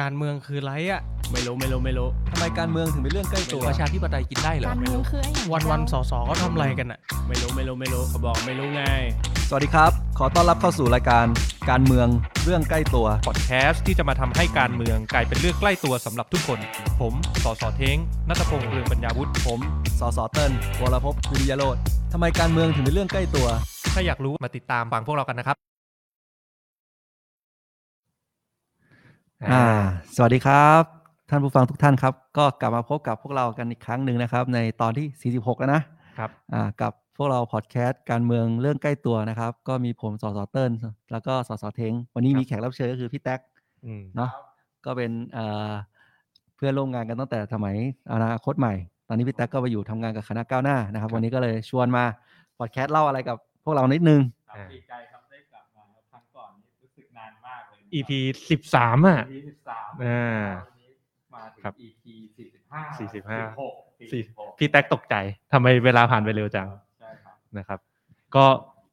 การเมืองคือไรอะไม่รู้ไม่รู้ไม่รู้ทำไมการเมืองถึงเป็นเรื่องใกล้ตัวประชาธิปไตยกินได้เหรอการเมืองคือไอ้อย่างวันวันๆสอสอเขาทำอะไรกันอะไม่รู้ไม่รู้ไม่รู้เขาบอกไม่รู้ไง สวัสดีครับ ขอต้อนรับเข้าสู่รายการการเมืองเรื่องใกล้ตัว พอดแคสต์ที่จะมาทำให้การเมืองกลายเป็นเรื่องใกล้ตัวสำหรับทุกคน ผมสอสอเท้งนัตพงษ์เรืองปัญญาวุฒิผมสสเติ้ลวรพพวิริยโรธทำไมการเมืองถึงเป็นเรื่องใกล้ตัว ถ้าอยากรู้มาติดตามฟังพวกเรากันนะครับ อ่า สวัสดีครับ ท่านผู้ฟังทุกท่านครับ ก็กลับมาพบกับพวกเรากันอีกครั้งหนึ่งนะครับ ในตอนที่ 46 แล้วนะครับอ่ากับพวกเราพอดแคสต์การเมืองเรื่องใกล้ตัวนะครับ ก็มีผมส.ส.เติ้ลแล้วก็ส.ส.เท้งวันนี้มีแขกรับเชิญก็คือพี่แท็กอืมเนาะก็เป็นเอ่อเพื่อนร่วมงานกันตั้งแต่สมัยอนาคตใหม่ ตอนนี้พี่แท็กก็ไปอยู่ทำงานกับคณะก้าวหน้านะครับ วันนี้ก็เลยชวนมาพอดแคสต์เล่าอะไรกับพวกเรานิดนึงครับดีใจครับ EP สิบสามอะ EP สิบสามอ่าวันนี้มาถึงครับ EP สี่สิบห้าสี่สิบห้าหกสี่พี่แท็กตกใจทำไมเวลาผ่านไปเร็วจังใช่ครับนะครับ ก็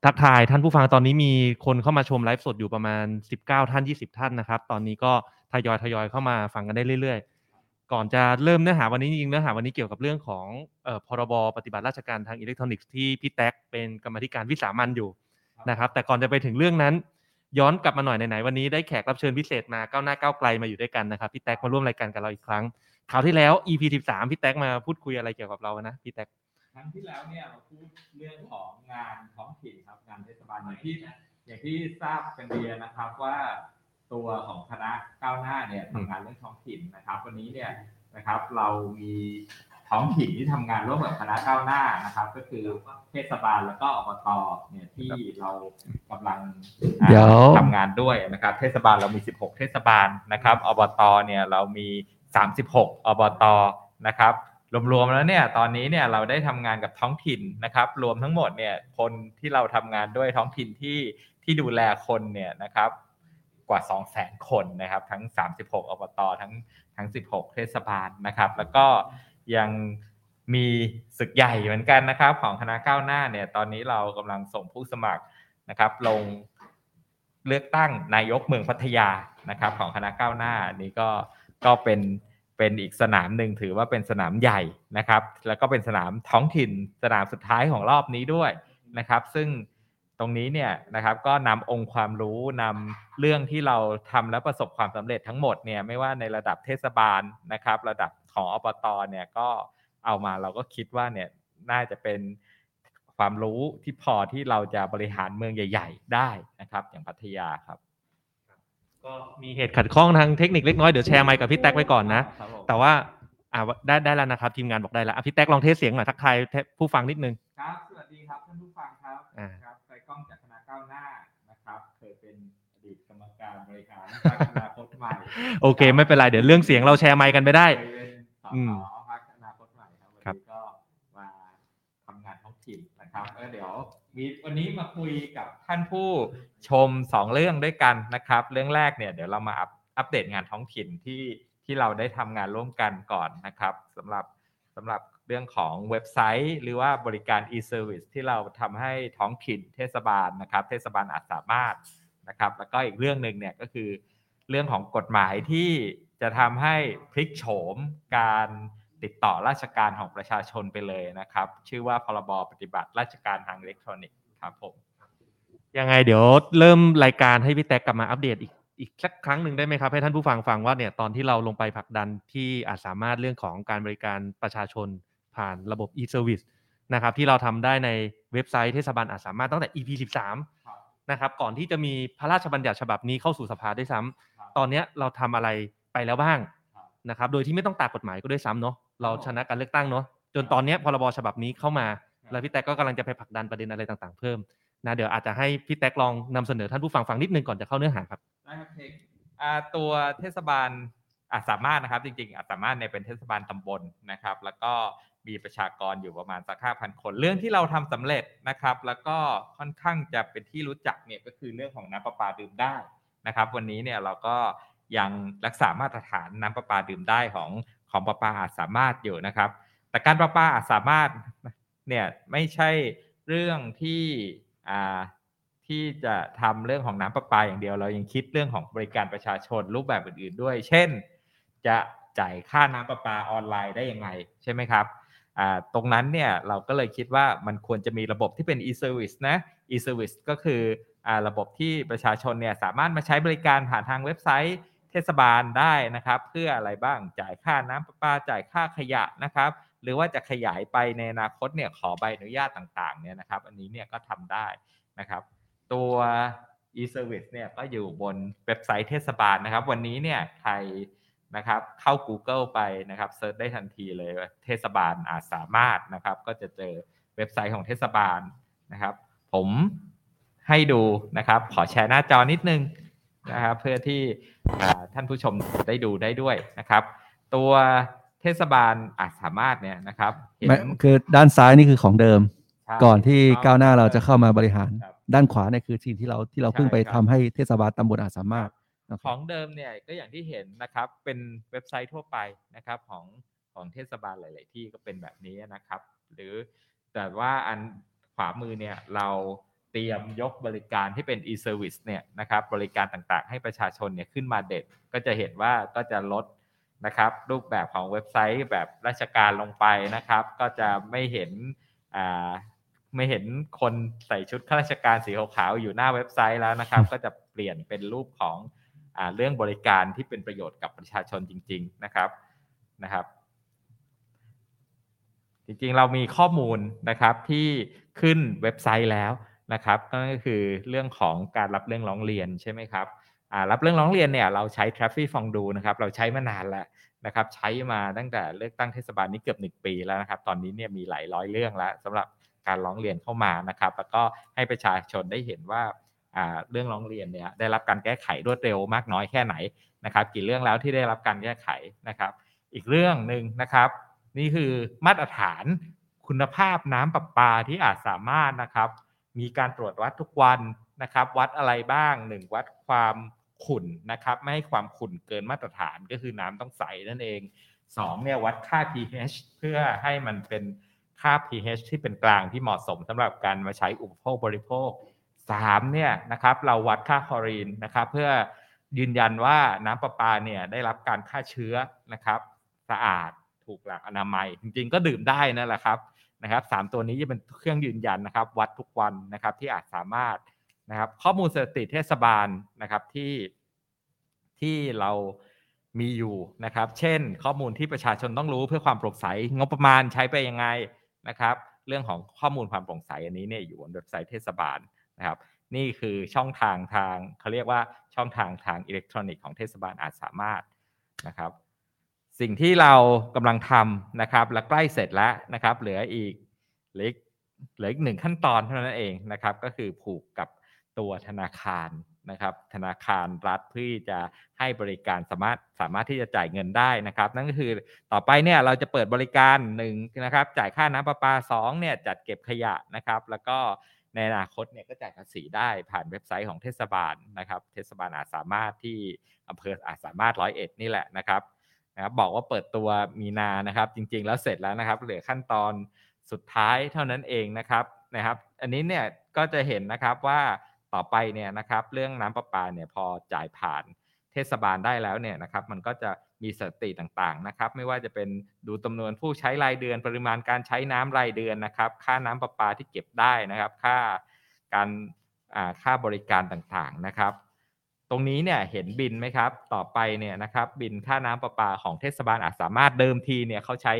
ทักทายท่านผู้ฟังตอนนี้มีคนเข้ามาชมไลฟ์สดอยู่ประมาณ 19 ท่าน 20 ท่านนะครับ ตอนนี้ก็ทยอยทยอยเข้ามาฟังกันได้เรื่อย ๆ ก่อนจะเริ่มเนื้อหาวันนี้จริงๆเนื้อหาวันนี้เกี่ยวกับเรื่องของเอ่อพ.ร.บ.ปฏิบัติราชการทางอิเล็กทรอนิกส์ที่พี่แท็กเป็นกรรมาธิการวิสามัญอยู่นะครับ แต่ก่อนจะไปถึงเรื่องนั้น ย้อนกลับมาหน่อยไหนๆวันนี้ได้แขกรับเชิญพิเศษมาก้าวหน้าก้าวไกลมาอยู่ด้วยกันนะครับพี่แท็กมาร่วมรายการกับเราอีกครั้งคราวที่แล้ว EP 13พี่แท็กมาพูดคุยอะไรเกี่ยวกับเรานะพี่แท็กครั้งที่แล้วเนี่ยเราพูดเรื่องของงานท้องถิ่นครับงานเทศบาลอย่างที่อย่างที่ทราบกันดีนะครับว่าตัวของคณะก้าวหน้าเนี่ยทำงานเรื่องท้องถิ่นนะครับ วันนี้เนี่ยนะครับเรามี ท้องถิ่นที่ทำงานร่วมกับคณะก้าวหน้านะครับ ก็คือเทศบาลแล้วก็อบตเนี่ยที่เรากำลังเดี๋ยวทำงานด้วยนะครับ เทศบาลเรามี 16 เทศบาลนะครับอบตเนี่ยเรามี 36 อบตนะครับรวมๆแล้วเนี่ยตอนนี้เนี่ยเราได้ทำงานกับท้องถิ่นนะครับ รวมทั้งหมดเนี่ยคนที่เราทำงานด้วยท้องถิ่นที่ที่ดูแลคนเนี่ยนะครับกว่า 2 0 0แสนคนนะครับ ทั้ง 36 อบต ทั้งทั้ง 16 เทศบาลนะครับ แล้วก็ ยังมีศึกใหญ่เหมือนกันนะครับ ของคณะก้าวหน้าเนี่ยตอนนี้เรากำลังส่งผู้สมัครนะครับ ลงเลือกตั้งนายกเมืองพัทยานะครับ ของคณะก้าวหน้านี่ก็ก็เป็นเป็นอีกสนามหนึ่งถือว่าเป็นสนามใหญ่นะครับ แล้วก็เป็นสนามท้องถิ่นสนามสุดท้ายของรอบนี้ด้วยนะครับ ซึ่งตรงนี้เนี่ยนะครับก็นำองค์ความรู้นำเรื่องที่เราทำและประสบความสำเร็จทั้งหมดเนี่ยไม่ว่าในระดับเทศบาลนะครับ ระดับ ของอบตเนี่ยก็เอามาเราก็คิดว่าเนี่ยน่าจะเป็นความรู้ที่พอที่เราจะบริหารเมืองใหญ่ ๆ ได้นะครับ อย่างพัทยาครับ ก็มีเหตุขัดข้องทางเทคนิคเล็กน้อยเดี๋ยวแชร์ไมค์กับพี่แท็กไว้ก่อนนะครับผมแต่ว่าอ่าได้ได้แล้วนะครับ ทีมงานบอกได้แล้วอะพี่แท็กลอง test เสียงหน่อยทักทายผู้ฟังนิดนึงครับสวัสดีครับท่านผู้ฟังครับอ่าครับไปกล้องจากคณะก้าวหน้านะครับ เคยเป็นอดีตกรรมการบริหารพรรคอนาคตใหม่โอเค ไม่เป็นไรเดี๋ยวเรื่องเสียงเราแชร์ไมค์กันไปได้เคยเป็น สอืมสพรรคอนาคตใหม่ครับ วันครับนี้ก็มาทำงานท้องถิ่นนะครับเออเดี๋ยวมีวันนี้มาคุยกับท่านผู้ชมสองเรื่องด้วยกันนะครับ เรื่องแรกเนี่ยเดี๋ยวเรามาอัปอัปเดตงานท้องถิ่นที่ที่เราได้ทำงานร่วมกันก่อนนะครับสำหรับสำหรับเรื่องของเว็บไซต์ หรือว่าบริการ e-service ที่เราทำให้ท้องถิ่นเทศบาลนะครับ เทศบาลอาจสามารถนะครับ แล้วก็อีกเรื่องหนึ่งเนี่ยก็คือเรื่องของกฎหมายที่ จะทำให้พลิกโฉมการติดต่อราชการของประชาชนไปเลยนะครับ ชื่อว่าพรบปฏิบัติราชการทางอิเล็กทรอนิกส์ครับผมยังไงเดี๋ยวเริ่มรายการให้พี่แท็กกลับมาอัปเดตอีกอีกสักครั้งหนึ่งได้ไหมครับ ให้ท่านผู้ฟังฟังว่าเนี่ยตอนที่เราลงไปผลักดันที่อาจสามารถเรื่องของการบริการประชาชนผ่านระบบ e-service นะครับที่เราทำได้ในเว็บไซต์เทศบาลอาจสามารถตั้งแต่ EP 13ครับนะครับก่อนที่จะมีพระราชบัญญัติฉบับนี้เข้าสู่สภาด้วยซ้ำครับตอนเนี้ยเราทำอะไร ไปแล้วบ้างครับนะครับ โดยที่ไม่ต้องตามกฎหมายก็ด้วยซ้ำเนาะเราชนะการเลือกตั้งเนาะจนตอนเนี้ยพรบฉบับนี้เข้ามาแล้วพี่แท็กก็กำลังจะไปผลักดันประเด็นอะไรต่างๆ เพิ่มนะเดี๋ยวอาจจะให้พี่แท็กลองนำเสนอท่านผู้ฟังฟังนิดนึงก่อนจะเข้าเนื้อหาครับได้ครับเทคอ่าตัวเทศบาลอาจสามารถนะครับจริงๆอาจสามารถเนี่ยเป็นเทศบาลตำบลนะครับ แล้วก็มีประชากรอยู่ประมาณสักห้าพันคน เรื่องที่เราทำสำเร็จนะครับ แล้วก็ค่อนข้างจะเป็นที่รู้จักเนี่ยก็คือเรื่องของน้ำประปาดื่มได้นะครับ วันนี้เนี่ยเราก็ ยังรักษามาตรฐานน้ำประปาดื่มได้ของของประปาอาจสามารถอยู่นะครับ แต่การประปาอาจสามารถเนี่ยไม่ใช่เรื่องที่อ่าที่จะทำเรื่องของน้ำประปาอย่างเดียว เรายังคิดเรื่องของบริการประชาชนรูปแบบอื่น ๆ ด้วย เช่น จะจ่ายค่าน้ำประปาออนไลน์ได้ยังไงใช่ไหมครับอ่าตรงนั้นเนี่ยเราก็เลยคิดว่ามันควรจะมีระบบที่เป็น e-service นะ e-service ก็คืออ่าระบบที่ประชาชนเนี่ยสามารถมาใช้บริการผ่านทางเว็บไซต์ ทศบาลได้นะครับ เพื่ออะไรบ้างจ่ายค่าน้ำประปาจ่ายค่าขยะนะครับ หรือว่าจะขยายไปในอนาคตเนี่ยขอใบอนุญาตต่างๆเนี่ยนะครับ อันนี้เนี่ยก็ทำได้นะครับ ตัว e-service เนี่ยก็อยู่บนเว็บไซต์เทศบาลนะครับ วันนี้เนี่ยใครนะครับเข้า Google ไปนะครับ search ได้ทันทีเลยเทศบาลอาจสามารถนะครับ ก็จะเจอเว็บไซต์ของเทศบาลนะครับ ผมให้ดูนะครับ ขอแชร์หน้าจอนิดนึง นะครับเพื่อที่ท่านผู้ชมได้ดูได้ด้วยนะครับ ตัวเทศบาลอาจสามารถเนี่ยนะครับเห็นคือด้านซ้ายนี่คือของเดิมใช่ก่อนที่ก้าวหน้าเราจะเข้ามาบริหารครับด้านขวาเนี่ยคือสิ่งที่เราที่เราเพิ่งไปใช่คทำรับให้เทศบาลตำบลอาจสามารถนะคขรัอบงเดิมเนี่ยก็อย่างที่เห็นนะครับเป็นเว็บไซต์ทั่วไปนะครับของของเทศบาลหลาย ๆ ที่ก็เป็นแบบนี้นะครับ หรือแต่ว่าอันขวามือเนี่ยเรา เตรียมยกบริการที่เป็น e-service เนี่ยนะครับบริการต่างๆ ให้ประชาชนเนี่ยขึ้นมาเด็ดก็จะเห็นว่าก็จะลดนะครับรูปแบบของเว็บไซต์แบบราชการลงไปนะครับ ก็จะไม่เห็นอ่าไม่เห็นคนใส่ชุดข้าราชการสีขาวๆอยู่หน้าเว็บไซต์แล้วนะครับ ก็จะเปลี่ยนเป็นรูปของอ่าเรื่องบริการที่เป็นประโยชน์กับประชาชนจริง ๆนะครับนะครับ จริงๆเรามีข้อมูลนะครับที่ขึ้นเว็บไซต์แล้ว นะครับก็คือเรื่องของการรับเรื่องร้องเรียนใช่ไหมครับรับเรื่องร้องเรียนเนี่ยเราใช้ Traffic f o n d o นะครับเราใช้มานานแล้วนะครับใช้มาตั้งแต่เลือกตั้งเทศบาลนี้เกือบหนึ่งปีแล้วนะครับตอนนี้เนี่ยมีหลายร้อยเรื่องแล้วสำหรับการร้องเรียนเข้ามานะครับ แล้วก็ให้ประชาชนได้เห็นว่าอ่าเรื่องร้องเรียนเนี่ยได้รับการแก้ไขรวดเร็วมากน้อยแค่ไหนนะครับกี่เรื่องแล้วที่ได้รับการแก้ไขนะครับ อีกเรื่องหนึ่งนะครับ นี่คือมาตรฐานคุณภาพน้ำประปาที่อาจสามารถนะครับ มีการตรวจวัดทุกวันนะครับ วัดอะไรบ้างหนึ่งวัดความขุ่นนะครับไม่ให้ความขุ่นเกินมาตรฐานก็คือน้ำต้องใสนั่นเองสองเนี่ยวัดค่า pH เพื่อให้มันเป็นค่า pH ที่เป็นกลางที่เหมาะสมสำหรับการมาใช้อุปโภคบริโภคสามเนี่ยนะครับเราวัดค่าคลอรีนนะครับเพื่อยืนยันว่าน้ำประปาเนี่ยได้รับการฆ่าเชื้อนะครับ สะอาดถูกหลักอนามัย จริงๆก็ดื่มได้นั่นแหละครับ นะครับสามตัวนี้จะเป็นเครื่องยืนยันนะครับ วัดทุกวันนะครับที่อาจสามารถนะครับ ข้อมูลสถิติเทศบาลนะครับที่ที่เรามีอยู่นะครับ เช่น ข้อมูลที่ประชาชนต้องรู้เพื่อความโปร่งใสงบประมาณใช้ไปยังไงนะครับ เรื่องของข้อมูลความโปร่งใสอันนี้เนี่ยอยู่บนเว็บไซต์เทศบาลนะครับ นี่คือช่องทางทางเขาเรียกว่าช่องทางทางอิเล็กทรอนิกส์ของเทศบาลอาจสามารถนะครับ สิ่งที่เรากำลังทำนะครับและใกล้เสร็จแล้วนะครับ เหลืออีกเหลืออีกเหลืออีกหนึ่งขั้นตอนเท่านั้นเองนะครับ ก็คือผูกกับตัวธนาคารนะครับ ธนาคารรัฐเพื่อจะให้บริการสามารถสามารถที่จะจ่ายเงินได้นะครับ นั่นก็คือต่อไปเนี่ยเราจะเปิดบริการหนึ่งนะครับ จ่ายค่าน้ำประปาสองเนี่ยจัดเก็บขยะนะครับ แล้วก็ในอนาคตเนี่ยก็จ่ายภาษีได้ผ่านเว็บไซต์ของเทศบาลนะครับ เทศบาลอาจสามารถที่อำเภออาจสามารถร้อยเอ็ดนี่แหละนะครับ นะครับบอกว่าเปิดตัวมีนานะครับ จริง ๆ แล้วเสร็จแล้วนะครับ เหลือขั้นตอนสุดท้ายเท่านั้นเองนะครับนะครับ อันนี้เนี่ยก็จะเห็นนะครับว่าต่อไปเนี่ยนะครับ เรื่องน้ำประปาเนี่ยพอจ่ายผ่านเทศบาลได้แล้วเนี่ยนะครับ มันก็จะมีสถิติต่างๆนะครับ ไม่ว่าจะเป็นดูจำนวนผู้ใช้รายเดือน ปริมาณการใช้น้ำรายเดือนนะครับ ค่าน้ำประปาที่เก็บได้นะครับ ค่าการค่าบริการต่างๆนะครับ ตรงนี้เนี่ยเห็นบินไหมครับ ต่อไปเนี่ยนะครับ บินค่าน้ำประปาของเทศบาลอาจสามารถเดิมทีเนี่ยเขาใช้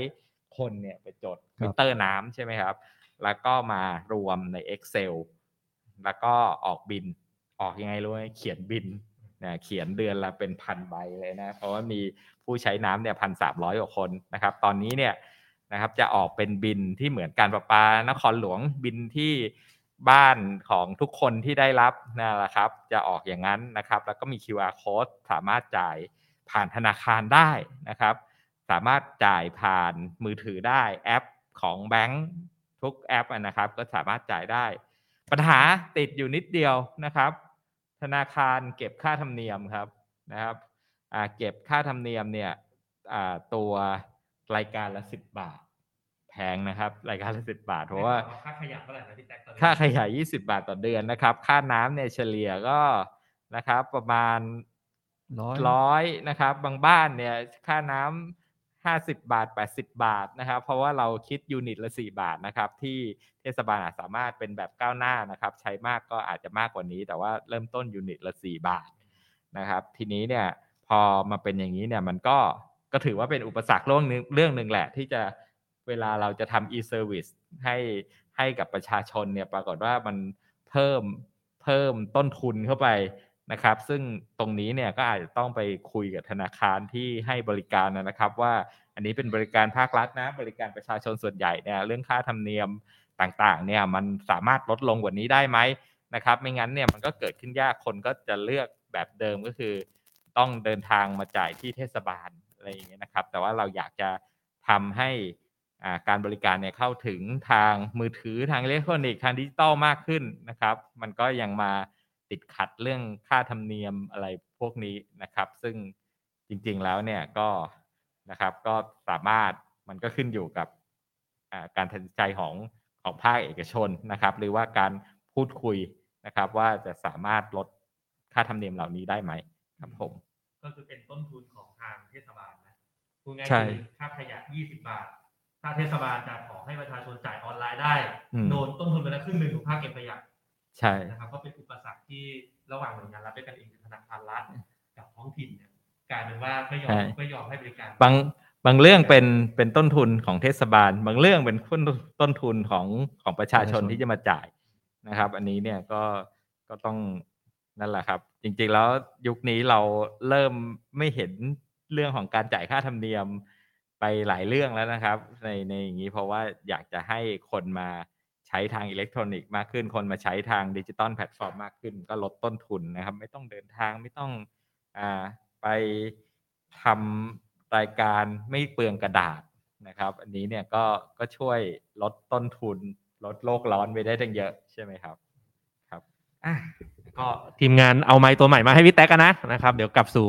คนเนี่ยไปจดครับมิเตอร์น้ำใช่ไหมครับ แล้วก็มารวมใน Excel แล้วก็ออกบินออกยังไงรู้ไหมเขียนบินนะเขียนเดือนละเป็นพันใบเลยนะ เพราะว่ามีผู้ใช้น้ำเนี่ยพันสามร้อยกว่าคนนะครับ ตอนนี้เนี่ยนะครับจะออกเป็นบินที่เหมือนการประปานครหลวงบินที่ บ้านของทุกคนที่ได้รับนั่นแหละครับ จะออกอย่างนั้นนะครับ แล้วก็มี QR code สามารถจ่ายผ่านธนาคารได้นะครับ สามารถจ่ายผ่านมือถือได้แอปของแบงค์ทุกแอปนะครับ ก็สามารถจ่ายได้ ปัญหาติดอยู่นิดเดียวนะครับ ธนาคารเก็บค่าธรรมเนียมครับนะครับเก็บค่าธรรมเนียมเนี่ยตัวรายการละสิบบาท แพพงนะครับ รายการละสิบบาท เพราะว่าค่าขยะเท่าไหร่นะพี่แท็กตอนนี้ค่าขยะ20บาทต่อเดือนนะครับ ค่าน้ำเนี่ยเฉลี่ยก็นะครับ ประมาณร้อยร้อยนะครับ บางบ้านเนี่ย ค่าน้ำห้าสิบาท80บาทนะครับ เพราะว่าเราคิดยูนิตละ4บาทนะครับ ที่เทศบาลอาจสามารถเป็นแบบก้าวหน้านะครับ ใช้มากก็อาจจะมากกว่านี้ แต่ว่าเริ่มต้นยูนิตละ4บาทนะครับ ทีนี้เนี่ยพอมาเป็นอย่างนี้เนี่ยมันก็ก็ถือว่าเป็นอุปสรรคเรื่องหนึงเรื่องหนึ่งแหละที่จะ เวลาเราจะทำ e-service ให้ให้กับประชาชนเนี่ยปรากฏว่ามันเพิ่มเพิ่มต้นทุนเข้าไปนะครับ ซึ่งตรงนี้เนี่ยก็อาจจะต้องไปคุยกับธนาคารที่ให้บริการนะครับ ว่าอันนี้เป็นบริการภาครัฐนะบริการประชาชนส่วนใหญ่เนี่ยเรื่องค่าธรรมเนียมต่างๆเนี่ยมันสามารถลดลงกว่านี้ได้ไหมนะครับ ไม่งั้นเนี่ยมันก็เกิดขึ้นยากคนก็จะเลือกแบบเดิมก็คือ ต้องเดินทางมาจ่ายที่เทศบาลอะไรอย่างเงี้ยนะครับ แต่ว่าเราอยากจะทำให้ การบริการเนี่ยเข้าถึงทางมือถือทางอิเล็กทรอนิกส์ทางดิจิตอลมากขึ้นนะครับ มันก็ยังมาติดขัดเรื่องค่าธรรมเนียมอะไรพวกนี้นะครับ ซึ่งจริงๆแล้วเนี่ยก็นะครับก็สามารถมันก็ขึ้นอยู่กับอ่าการตัดสินใจของของภาคเอกชนนะครับ หรือว่าการพูดคุยนะครับ ว่าจะสามารถลดค่าธรรมเนียมเหล่านี้ได้ไหมครับผม ก็คือเป็นต้นทุนของทางเทศบาลนะพูดง่ายใช่ๆคือค่าขยะ 20 บาท ถ้าเทศบาลจะขอให้ประชาชนจ่ายออนไลน์ได้อืมโดนต้นทุนไปแล้วครึ่งหนึ่งของภาคเก็บขยะใช่นะครับก็เป็นอุปสรรคที่ระหว่างหน่วยงานรัฐด้วยกันเองคือธนาคารรัฐกับท้องถิ่นเนี่ยกลายเป็นว่าไม่ยอมใช่ไม่ยอมให้บริการบางบางเรื่องเป็นเป็นต้นทุนของเทศบาล บางเรื่องเป็นต้นต้นทุนของของประชาชนประชาชนที่จะมาจ่ายนะครับ อันนี้เนี่ยก็ก็ต้องนั่นแหละครับ จริงๆแล้วยุคนี้เราเริ่มไม่เห็นเรื่องของการจ่ายค่าธรรมเนียม ไปหลายเรื่องแล้วนะครับ ในในอย่างนี้เพราะว่าอยากจะให้คนมาใช้ทางอิเล็กทรอนิกส์มากขึ้น คนมาใช้ทาง digital platform มากขึ้น ก็ลดต้นทุนนะครับ ไม่ต้องเดินทางไม่ต้องอ่าไปทำรายการไม่เปลืองกระดาษนะครับ อันนี้เนี่ยก็ก็ช่วยลดต้นทุน ลดโลกร้อนไปได้ตั้งเยอะใช่ไหมครับครับอะก็ทีมงานเอาไมค์ตัวใหม่มาให้พี่แต๊กกันนะนะครับ เดี๋ยวกลับสู่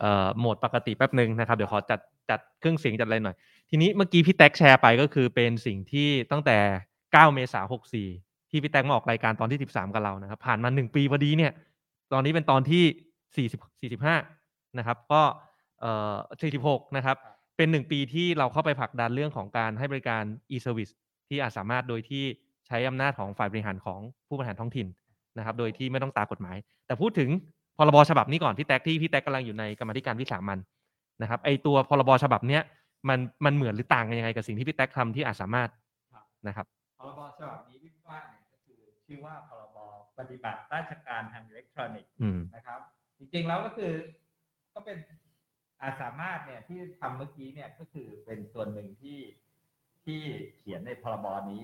เอ่อโหมดปกติแป๊บหนึ่งนะครับ เดี๋ยวขอจัด จัดเครื่องเสียงจัดอะไรหน่อย ทีนี้เมื่อกี้พี่แต๊กแชร์ไปก็คือเป็นสิ่งที่ตั้งแต่ 9 เมษายน64 ที่พี่แต๊กมาออกรายการตอนที่ 13 กับเรานะครับ ผ่านมา 1 ปีพอดีเนี่ย ตอนนี้เป็นตอนที่ 40 45 นะครับ ก็เอ่อ46 นะครับ เป็น 1 ปีที่เราเข้าไปผลักดันเรื่องของการให้บริการ e-service ที่อาจสามารถโดยที่ใช้อำนาจของฝ่ายบริหารของผู้บริหารท้องถิ่นนะครับ โดยที่ไม่ต้องตามกฎหมาย แต่พูดถึงพรบฉบับนี้ก่อนพี่แท็กที่พี่แท็กกำลังอยู่ในกรรมาธิการวิสามัน นะครับไอตัวพรบฉบับเนี้ยมันมันเหมือนหรือต่างกันยังไงกับสิ่งที่พี่แท็กทำที่อาจสามารถนะครับพรบฉบับนี้ที่ว่าเนี่ยก็คือชื่อว่าพรบปฏิบัติราชการทางอิเล็กทรอนิกส์อืมนะครับ จริงๆแล้วก็คือก็เป็นอาสามารถเนี่ยที่ทำเมื่อกี้เนี่ยก็คือเป็นส่วนหนึ่งที่ที่เขียนในพรบนี้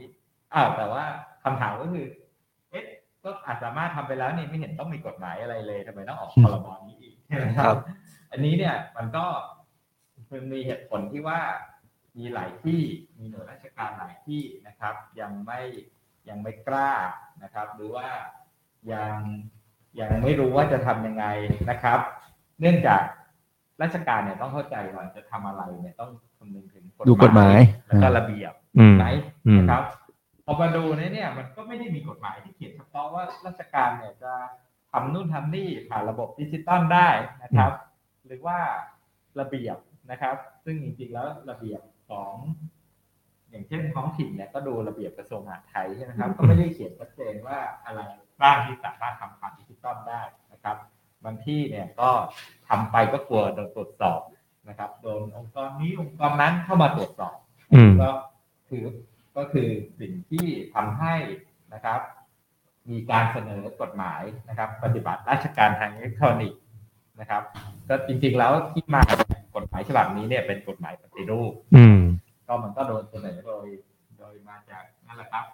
อ้าวแต่ว่าคำถามก็คือ เอ๊ะก็อาจสามารถทำไปแล้วนี่ไม่เห็นต้องมีกฎหมายอะไรเลยทำไมต้องออกพรบนี้อีกใช่ไหมคครัรับบ อันนี้เนี่ยมันก็มันมีเหตุผลที่ว่ามีหลายที่มีหน่วยราชการหลายที่นะครับ ยังไม่ยังไม่กล้านะครับ หรือว่ายังยังไม่รู้ว่าจะทำยังไงนะครับ เนื่องจากราชการเนี่ยต้องเข้าใจก่อนจะทำอะไรเนี่ยต้องคำนึงถึงดูกฎหมายแล้วก็อ่าระเบียบอืมไหมอืมนะครับพอมาดูเนี่ยเนี่ยมันก็ไม่ได้มีกฎหมายที่เขียนเฉพาะว่าราชการเนี่ยจะทำนู่นทำนี่ผ่านระบบดิจิตอลได้นะครับ หรือว่าระเบียบนะครับ ซึ่งจริงๆแล้วระเบียบของ อย่างเช่นท้องถิ่นเนี่ยก็ดูระเบียบกระทรวงมหาดไทยใช่ไหมครับก็ไม่ได้เขียนชัดเจนว่าอะไรบ้างที่สามารถทำผ่านดิจิตอลได้นะครับบางที่เนี่ยก็ทำไปก็กลัวโดนตรวจสอบนะครับโดนองค์กรนี้องค์กรนั้นเข้ามาตรวจสอบอืมก็คือก็คือสิ่งที่ทำให้นะครับ มีการเสนอกฎหมายนะครับ ปฏิบัติราชการทางอิเล็กทรอนิกส์ นะครับ ก็จริงๆแล้วที่มาเนี่ยกฎหมายฉบับนี้เนี่ยเป็นกฎหมายปฏิรูปอืมก็มันก็โดนเสนอโดย โดยมาจากนั่นแหละครับ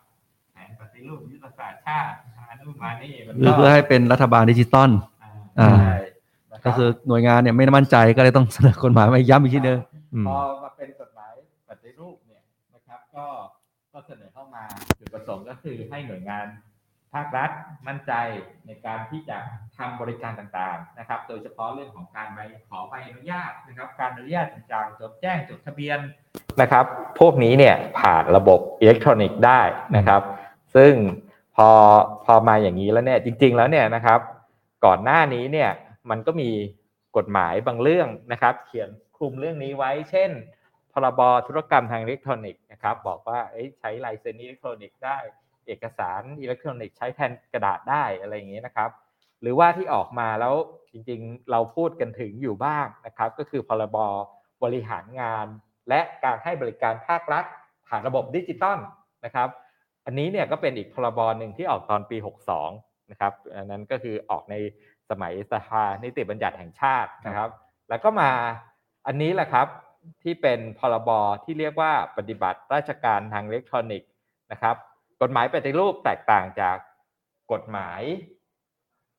แผนปฏิรูปยุทธศาสตร์ชาติมานู่นมานี่มันหรือเพื่อให้เป็นรัฐบาลดิจิตอลอ่าอ่าใช่นะรับก็คือหน่วยงานเนี่ยไม่มั่นใจก็เลยต้องเสนอกฎหมายมาย้ำอีกทีนึงอืมพอมาเป็นกฎหมายปฏิรูปเนี่ยนะครับ ก็ก็เสนอเข้ามาจุดประสงค์ก็คือให้หน่วยงานท ภาครัฐมั่นใจในการที่จะทำบริการต่างๆนะครับ โดยเฉพาะเรื่องของการไปขอใบอนุญาตนะครับ การอนุญาตต่างๆจดแจ้งจดทะเบียนนะครับ พวกนี้เนี่ยผ่านระบบอิเล็กทรอนิกส์ได้นะครับ ซึ่งพอพอมาอย่างนี้แล้วเนี่ยจริง ๆ แล้วเนี่ยนะครับ ก่อนหน้านี้เนี่ยมันก็มีกฎหมายบางเรื่องนะครับ เขียนคลุมเรื่องนี้ไว้ เช่น พรบธุรกรรมทางอิเล็กทรอนิกส์นะครับ บอกว่าใช้ลายเซ็นอิเล็กทรอนิกส์ได้ เอกสารอิเล็กทรอนิกส์ใช้แทนกระดาษได้อะไรอย่างนี้นะครับ หรือว่าที่ออกมาแล้วจริงๆ เราพูดกันถึงอยู่บ้างนะครับ ก็คือพรบบริหารงาน และการให้บริการภาครัฐผ่านระบบดิจิตอลนะครับ อันนี้เนี่ยก็เป็นอีกพรบหนึ่งที่ออกตอนปี 62 นะครับ อันนั้นก็คือออกในสมัยสภานิติบัญญัติแห่งชาตินะครับ แล้วก็มาอันนี้แหละครับที่เป็นพรบที่เรียกว่าปฏิบัติราชการทางอิเล็กทรอนิกส์นะครับ กฎหมายปฏิรูปแตกต่างจากกฎหมาย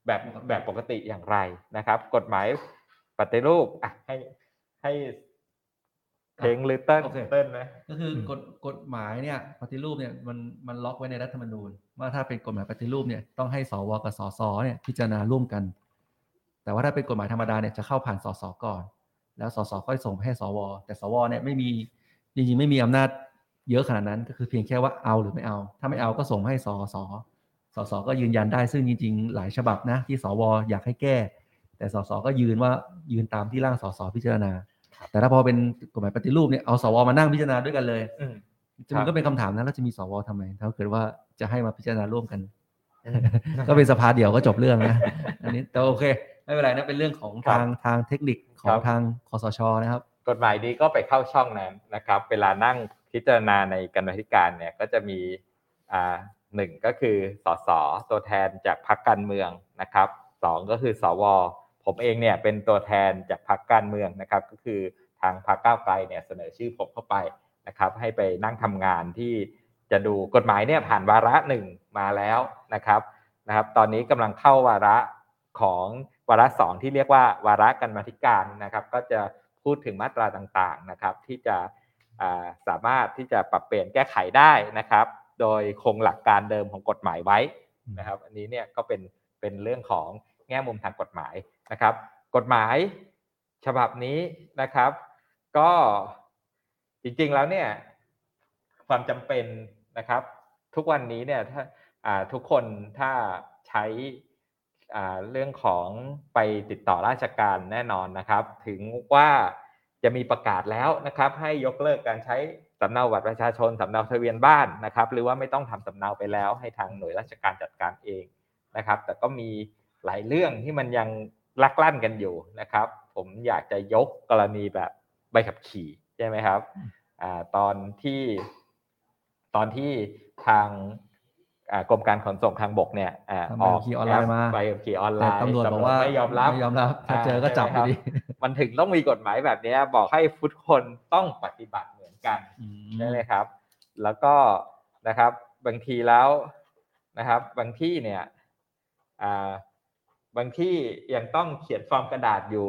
แบบแบบปกติอย่างไรนะครับ กฎหมายปฏิรูปอะให้ให้เพลงหรือเต้นโอเคเต้นไหมก็คืออกฎกฎหมายเนี่ยปฏิรูปเนี่ยมันมันล็อกไว้ในรัฐธรรมนูญ ว่าถ้าเป็นกฎหมายปฏิรูปเนี่ยต้องให้สวกับสสเนี่ยพิจารณาร่วมกัน แต่ว่าถ้าเป็นกฎหมายธรรมดาเนี่ยจะเข้าผ่านสสก่อน แล้วสสค่อยส่งไปให้สว แต่สวเนี่ยไม่มีจริงๆไม่มีอำนาจ เยอะขนาดนั้นก็คือเพียงแค่ว่าเอาหรือไม่เอา ถ้าไม่เอาก็ส่งให้สสสสก็ยืนยันได้ซึ่งจริงๆ หลายฉบับนะที่สวอยากให้แก้ แต่สสก็ยืนว่ายืนตามที่ร่างสสพิจารณา แต่ถ้าพอเป็นกฎหมายปฏิรูปเนี่ยเอาสวมานั่งพิจารณาด้วยกันเลยอืมจะมันก็เป็นคำถามนะแล้วจะมีสวทำไม ถ้าเกิดว่าจะให้มาพิจารณาร่วมกัน ก็เป็นสภาเดียวก็จบเรื่องนะอันนี้แต่โอเค ไม่เป็นไรนะเป็นเรื่องของครับทางทางเทคนิคขอครังบทางคอสชนะครับ กฎหมายนี้ก็ไปเข้าช่องนั้นนะครับ เวลานั่งพิจารณาในกรรมธิการเนี่ยก็จะมีอ่าหนึ่งก็คือสสตัวแทนจากพรรคการเมืองนะครับสองก็คือสวผมเองเนี่ยเป็นตัวแทนจากพรรคการเมืองนะครับ ก็คือทางพรรคก้าวไกลเนี่ยเสนอชื่อผมเข้าไปนะครับ ให้ไปนั่งทำงานที่จะดูกฎหมายเนี่ยผ่านวาระหนึ่งมาแล้วนะครับนะครับ ตอนนี้กำลังเข้าวาระของวาระสองที่เรียกว่าวาระกรรมธิการนะครับ ก็จะ พูดถึงมาตราต่างๆนะครับที่จะสามารถที่จะปรับเปลี่ยนแก้ไขได้นะครับ โดยคงหลักการเดิมของกฎหมายไว้นะครับ อันนี้เนี่ยก็เป็นเป็นเรื่องของแง่มุมทางกฎหมายนะครับ กฎหมายฉบับนี้นะครับ ก็จริงๆแล้วเนี่ยความจำเป็นนะครับ ทุกวันนี้เนี่ยถ้าทุกคนถ้าใช้ เรื่องของไปติดต่อราชการแน่นอนนะครับ ถึงว่าจะมีประกาศแล้วนะครับ ให้ยกเลิกการใช้สำเนาบัตรประชาชนสำเนาทะเบียนบ้านนะครับ หรือว่าไม่ต้องทำสำเนาไปแล้วให้ทางหน่วยราชการจัดการเองนะครับ แต่ก็มีหลายเรื่องที่มันยังลักลั่นกันอยู่นะครับ ผมอยากจะยกกรณีแบบใบขับขี่ใช่ไหมครับอตอนที่ตอนที่ทาง กรมการขนส่งทางบกเนี่ยอ่าทำใบขับขี่ออนไลน์มาใบขับขี่ออนไลแต่น์ตำรวจบอกว่าไม่ยอมรับไม่ยอมรับถ้าเจอก็จับอยู่ดีมันถึงต้องมีกฎหมายแบบเนี้ยบอกให้ทุกคนต้องปฏิบัติเหมือนกันใช่ไหมครับ แล้วก็นะครับบางทีแล้วนะครับ บางที่เนี่ยอ่าบางที่ยังต้องเขียนฟอร์มกระดาษอยู่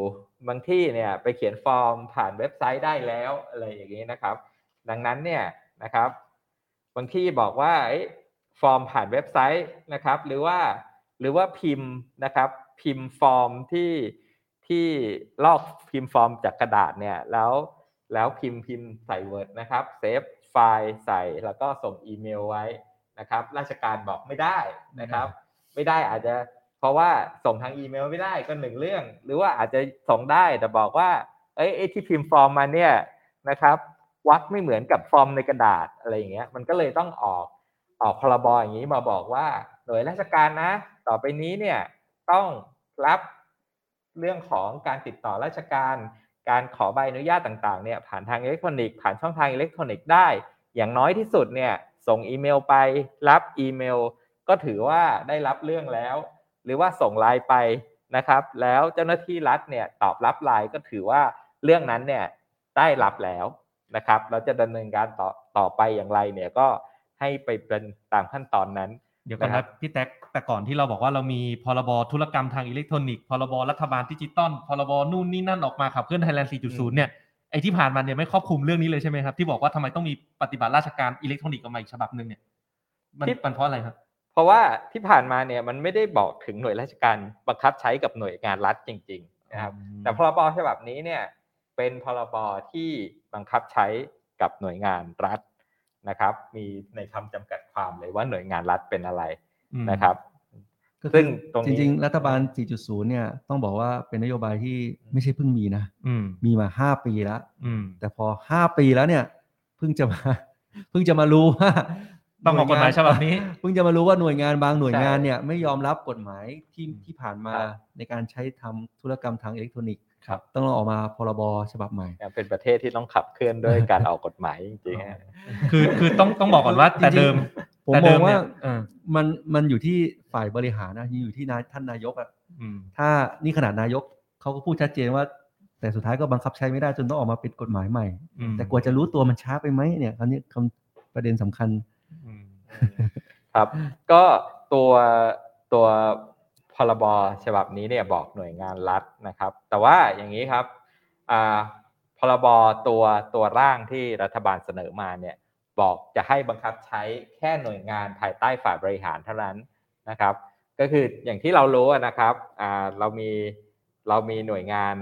บางที่เนี่ยไปเขียนฟอร์มผ่านเว็บไซต์ได้แล้วอะไรอย่างนี้นะครับ ดังนั้นเนี่ยนะครับ บางที่บอกว่าเอ้ย ฟอร์มผ่านเว็บไซต์นะครับ หรือว่าหรือว่าพิมพ์นะครับพิมพ์ฟอร์มที่ที่ลอกพิมพ์ฟอร์มจากกระดาษเนี่ยแล้วแล้วพิมพ์พิมพ์ใส่ Word นะครับเซฟไฟล์ใส่แล้วก็ส่งอีเมลไว้นะครับ ราชการบอกไม่ได้นะครับ ไม่ได้อาจจะเพราะว่าส่งทางอีเมลไม่ได้ก็หนึ่งเรื่อง หรือว่าอาจจะส่งได้แต่บอกว่าเอ้ยที่พิมพ์ฟอร์มมาเนี่ยนะครับวักไม่เหมือนกับฟอร์มในกระดาษอะไรอย่างเงี้ยมันก็เลยต้องออก ออกพรบอย่างนี้มาบอกว่าหน่วยราชการนะ ต่อไปนี้เนี่ยต้องรับเรื่องของการติดต่อราชการ การขอใบอนุญาตต่างๆเนี่ยผ่านทางอิเล็กทรอนิกส์ผ่านช่องทางอิเล็กทรอนิกส์ได้ อย่างน้อยที่สุดเนี่ยส่งอีเมลไปรับอีเมล ก็ถือว่าได้รับเรื่องแล้ว หรือว่าส่งไลน์ไปนะครับ แล้วเจ้าหน้าที่รัฐเนี่ยตอบรับไลน์ก็ถือว่าเรื่องนั้นเนี่ยได้รับแล้วนะครับ เราจะดำเนินการต่อต่อไปอย่างไรเนี่ยก็ ให้ไปเป็นตามขั้นตอนนั้นเดี๋ยวก่อนนะครันะบพี่แท็กแต่ก่อนที่เราบอกว่าเรามีพรบธุรกรรมทางอิเล็กทรอนิกส์พรบรัฐบาลดิจิตอลพรบนู่นนี่นั่นออกมาขับเคลื่อนไทยแลนด์ 4.0 เนี่ยไอ้ที่ผ่านมาเนี่ยไม่ครอบคลุมเรื่องนี้เลยใช่ไหมครับ ที่บอกว่าทำไมต้องมีปฏิบัติราชการอิเล็กทรอนิกส์ออกมาอีกฉบับหนึ่งเนี่ยมันที่มันเพราะอะไรครับพเพราะว่าที่ผ่านมาเนี่ยมันไม่ได้บอกถึงหน่วยราชการบังคับใช้กับหน่วยงานรัฐจริง ๆ นะครับ แต่พรบฉบับนี้เนี่ยเป็นพรบที่บังคับใช้กับหน่วยงานรัฐ นะครับ มีในคำจำกัดความเลยว่าหน่วยงานรัฐเป็นอะไรอืมนะครับก็ซึ่คืงอตรงจนี้ริง ๆ รัฐบาล 4.0 เนี่ย ต้องบอกว่าเป็นนโยบายที่ไม่ใช่เพิ่งมีนะอืมมีมา 5 ปีแล้วอืมแต่พอ 5 ปีแล้วเนี่ย เพิ่งจะมา เพิ่งจะมารู้ว่าต้องออกกฎหมายฉบับนี้ เพิ่งจะมารู้ว่าหน่วยงานบางหน่วยใช่งานเนี่ยไม่ยอมรับกฎหมายที่อืมที่ผ่านมาครับในการใช้ทำธุรกรรมทางอิเล็กทรอนิกส์ ครับต้องออกมาพรบฉบับใหม่ เป็นประเทศที่ต้องขับเคลื่อนด้วยการออกกฎหมายจริงๆฮะคือคือต้องต้องบอกก่อนว่าแต่เดิมผมแต่มเดิองมว่าเนี่ยเออมันมันอยู่ที่ฝ่ายบริหารนะอยู่ที่นายท่านนายกอะอืมถ้านี่ขนาดนายกเขาก็พูดชัดเจนว่า แต่สุดท้ายก็บังคับใช้ไม่ได้จนต้องออกมาเป็นกฎหมายใหม่อืมแต่กว่าจะรู้ตัวมันช้าไปไหมเนี่ยคราวนี้คำประเด็นสำคัญอืมครับ ก็ตัวตัว พรบฉบับนี้เนี่ยบอกหน่วยงานรัฐนะครับ แต่ว่าอย่างนี้ครับอ่าพรบตัวตัวร่างที่รัฐบาลเสนอมาเนี่ยบอกจะให้บังคับใช้แค่หน่วยงานภายใต้ฝ่ายบริหารเท่านั้นนะครับ ก็คืออย่างที่เรารู้อะนะครับอ่าเรามีเรามีหน่วยงาน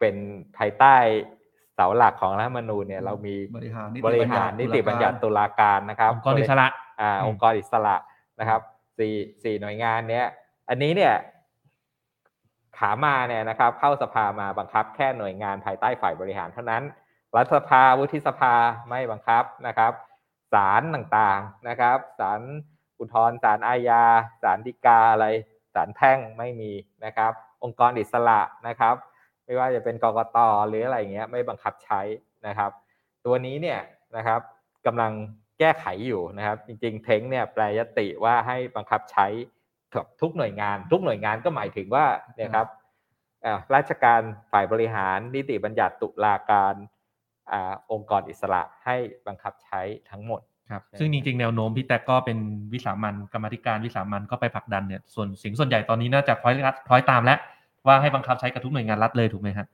เป็นภายใต้เสาหลักของรัฐธรรมนูญเนี่ยเรามีบริหารนิติบริหารนิติบัญญัติตุลาการนะครับองค์กรอิสระอ่าอืมองค์กรอิสระนะครับสี่สี่หน่วยงานเนี้ย อันนี้เนี่ยขามาเนี่ยนะครับเข้าสภามาบังคับแค่หน่วยงานภายใต้ฝ่ายบริหารเท่านั้น รัฐสภาวุฒิสภาไม่บังคับนะครับศาลต่างๆนะครับศาลอุทธรณ์ศาลอาญาศาลฎีกาอะไรศาลแพ่งไม่มีนะครับ องค์กรอิสระนะครับ ไม่ว่าจะเป็นกรกตหรืออะไรเงี้ยไม่บังคับใช้นะครับ ตัวนี้เนี่ยนะครับกำลังแก้ไขอยู่นะครับ จริงๆเท้งเนี่ยแปลยติว่าให้บังคับใช้ กับทุกหน่วยงาน ทุกหน่วยงานก็หมายถึงว่าเนี่ยครับอ่าราชการฝ่ายบริหารนิติบัญญัติตุลาการอ่าองค์กรอิสระให้บังคับใช้ทั้งหมดครับใช่ซึ่งจริงๆแนวโน้มพี่แท็กก็เป็นวิสามันกรรมาธิการวิสามันก็ไปผลักดันเนี่ยส่วนเสียงส่วนใหญ่ตอนนี้น่าจะคล้อยรัดคล้อยตามแล้วว่าให้บังคับใช้กับทุกหน่วยงานรัฐเลยถูกไหมฮะ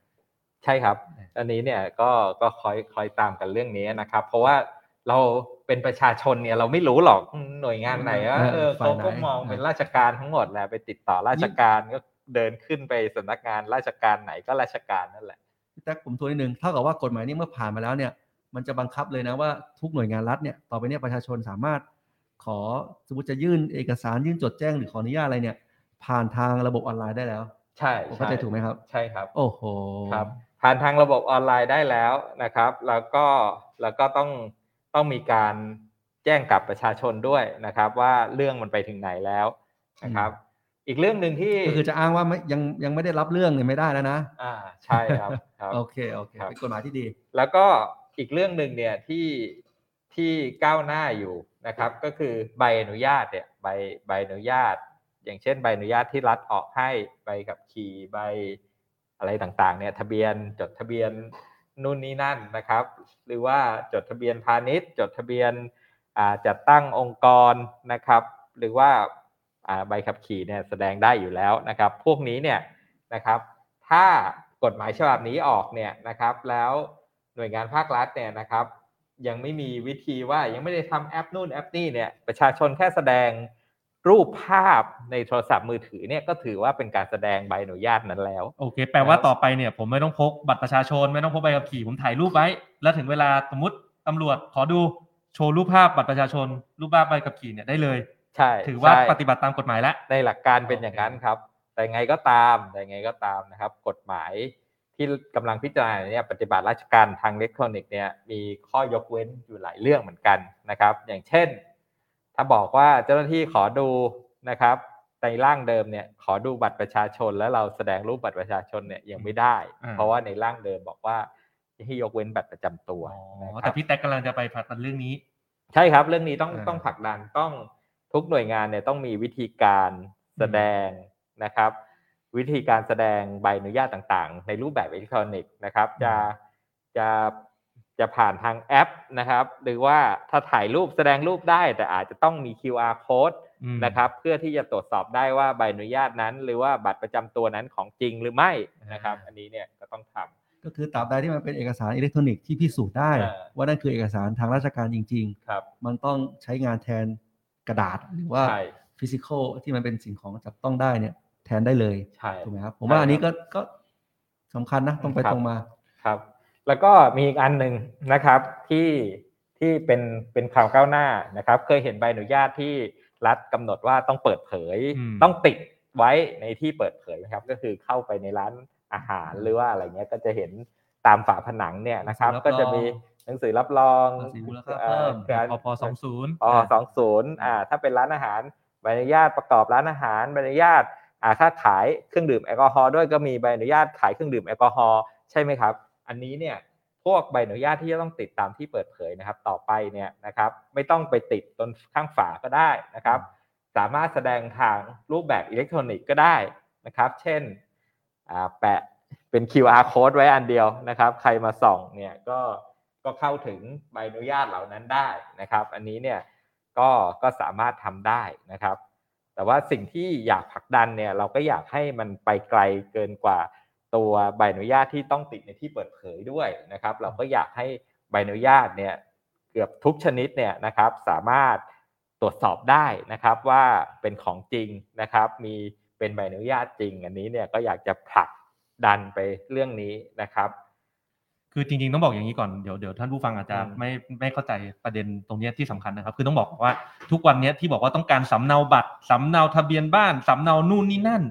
ใช่ครับ อันนี้เนี่ยก็ก็คอยคอยตามกันเรื่องนี้นะครับ เพราะว่าเรา เป็นประชาชนเนี่ยเราไม่รู้หรอกหน่วยงานไหนว่าเออเออฝ่ายเขาไหนก็มองอ่าเป็นราชการทั้งหมดแหละไปติดต่อราชการก็เดินขึ้นไปสำนักงานราชการไหนก็ราชการนั่นแหละพี่แท็กผมทวนนิดนึงเท่ากับว่ากฎหมายนี้เมื่อผ่านมาแล้วเนี่ย มันจะบังคับเลยนะว่าทุกหน่วยงานรัฐเนี่ยต่อไปเนี่ยประชาชนสามารถ ขอสมมติจะยื่นเอกสารยื่นจดแจ้งหรือขออนุญาตอะไรเนี่ย ผ่านทางระบบออนไลน์ได้แล้ว ใช่ผมเข้าใจถูกไหมครับ ใช่ครับ โอ้โหครับ ผ่านทางระบบออนไลน์ได้แล้วนะครับ แล้วก็แล้วก็ต้อง ต้องมีการแจ้งกับประชาชนด้วยนะครับ ว่าเรื่องมันไปถึงไหนแล้วนะครับ อีกเรื่องหนึ่งที่ก็คือจะอ้างว่าไม่ยังยังไม่ได้รับเรื่องเนี่ยไม่ได้แล้วนะ อ่าใช่ครับครับโอเคโอเคครับเป็นกฎหมายที่ดี แล้วก็อีกเรื่องหนึ่งเนี่ยที่ที่ก้าวหน้าอยู่นะครับ ก็คือใบอนุญาตเนี่ยใบใบอนุญาต อย่างเช่นใบอนุญาตที่รัฐออกให้ใบขับขี่ใบอะไรต่างๆ เนี่ย ทะเบียนจดทะเบียน นู่นนี่นั่นนะครับ หรือว่าจดทะเบียนพาณิชย์ จดทะเบียนจัดตั้งองค์กรนะครับ หรือว่าอ่าใบขับขี่เนี่ยแสดงได้อยู่แล้วนะครับ พวกนี้เนี่ยนะครับ ถ้ากฎหมายฉบับนี้ออกเนี่ยนะครับ แล้วหน่วยงานภาครัฐเนี่ยนะครับ ยังไม่มีวิธีว่ายังไม่ได้ทำแอปนู่นแอปนี่เนี่ยประชาชนแค่แสดง รูปภาพในโทรศัพท์มือถือเนี่ยก็ถือว่าเป็นการแสดงใบอนุญาตนั้นแล้ว โอเค แปลว่าต่อไปเนี่ย ผมไม่ต้องพกบัตรประชาชน ไม่ต้องพกใบขับขี่ผมถ่ายรูปไว้ แล้วถึงเวลาสมมติตำรวจขอดูโชว์รูปภาพบัตรประชาชน รูปภาพใบขับขี่เนี่ยได้เลย ใช่ ถือว่าปฏิบัติตามกฎหมายแล้วในหลักการเป็นอย่างนั้นครับ แต่ไงก็ตามแต่ไงก็ตามนะครับ กฎหมายที่กำลังพิจารณาเนี่ยปฏิบัติราชการทางอิเล็กทรอนิกส์เนี่ยมีข้อยกเว้นอยู่หลายเรื่องเหมือนกันนะครับ อย่างเช่น ถ้าบอกว่าเจ้าหน้าที่ขอดูนะครับในร่างเดิมเนี่ยขอดูบัตรประชาชน แล้วเราแสดงรูปบัตรประชาชนเนี่ยยังไม่ได้อ่าเพราะว่าในร่างเดิมบอกว่าให้ยกเว้นบัตรประจำตัวอ๋อนะครับแต่พี่แท็กกำลังจะไปผลักดันเรื่องนี้ ใช่ครับ เรื่องนี้ต้องอ่าต้องผลักดันต้องทุกหน่วยงานเนี่ยต้องมีวิธีการแสดงนะครับ วิธีการแสดงใบอนุญาตต่างๆ ในรูปแบบอิเล็กทรอนิกส์นะครับ จะจะ จะผ่านทางแอปนะครับ หรือว่าถ้าถ่ายรูปแสดงรูปได้แต่อาจจะต้องมี QR code อืมนะครับเพื่อที่จะตรวจสอบได้ว่าใบอนุญาตนั้น หรือว่าบัตรประจำตัวนั้นของจริงหรือไม่นะครับ อันนี้เนี่ยก็ต้องทำก็คือตราบใดที่มันเป็นเอกสารอิเล็กทรอนิกส์ที่พิสูจน์ได้อ่าว่านั่นคือเอกสารทางราชการจริงครับๆมันต้องใช้งานแทนกระดาษหรือว่าใช่ physical ที่มันเป็นสิ่งของจับต้องได้เนี่ย แทนได้เลยใช่ถูกไหมครับผมว่าอันนี้ก็ก็สำคัญนะตรงไปครับตรงมาครับ แล้วก็มีอีกอันหนึ่งนะครับที่ที่เป็นเป็นข่าวก้าวหน้านะครับ เคยเห็นใบอนุญาตที่รัฐกำหนดว่าต้องเปิดเผยอืมต้องติดไว้ในที่เปิดเผยนะครับ ก็คือเข้าไปในร้านอาหารหรือว่าอะไรเงี้ยก็จะเห็นตามฝาผนังเนี่ยนะครับหนังสือรับรองก็จะมีหนังสือรับรองภาษีมูลค่าเพิ่มอ่อการพอพอสองศูนย์อ๋อสองศูนย์อ่าถ้าเป็นร้านอาหารใบอนุญาตประกอบร้านอาหารใบอนุญาตอ่าถ้าขายเครื่องดื่มแอลกอฮอล์ด้วยก็มีใบอนุญาตขายเครื่องดื่มแอลกอฮอล์ใช่ไหมครับ อันนี้เนี่ยพวกใบอนุญาตที่จะต้องติดตามที่เปิดเผยนะครับ ต่อไปเนี่ยนะครับ ไม่ต้องไปติดตรงข้างฝาก็ได้นะครับ สามารถแสดงทางรูปแบบอิเล็กทรอนิกส์ก็ได้นะครับ เช่นแปะเป็น QR code ไว้อันเดียวนะครับ ใครมาส่องเนี่ยก็ก็เข้าถึงใบอนุญาตเหล่านั้นได้นะครับ อันนี้เนี่ยก็ก็สามารถทำได้นะครับ แต่ว่าสิ่งที่อยากผลักดันเนี่ยเราก็อยากให้มันไปไกลเกินกว่า ตัวใบอนุญาตที่ต้องติดในที่เปิดเผยด้วยนะครับ เราก็อยากให้ใบอนุญาตเนี่ยเกือบทุกชนิดเนี่ยนะครับ สามารถตรวจสอบได้นะครับว่าเป็นของจริงนะครับ มีเป็นใบอนุญาตจริง อันนี้เนี่ยก็อยากจะผลักดันไปเรื่องนี้นะครับคือจริงๆต้องบอกอย่างนี้ก่อนเดี๋ยวเดี๋ยวท่านผู้ฟังอาจจะอืมไม่ไม่เข้าใจประเด็นตรงเนี้ยที่สำคัญนะครับ คือต้องบอกว่าทุกวันเนี้ยที่บอกว่าต้องการสำเนาบัตรสำเนาทะเบียนบ้านสำเนานู่นนี่นั่น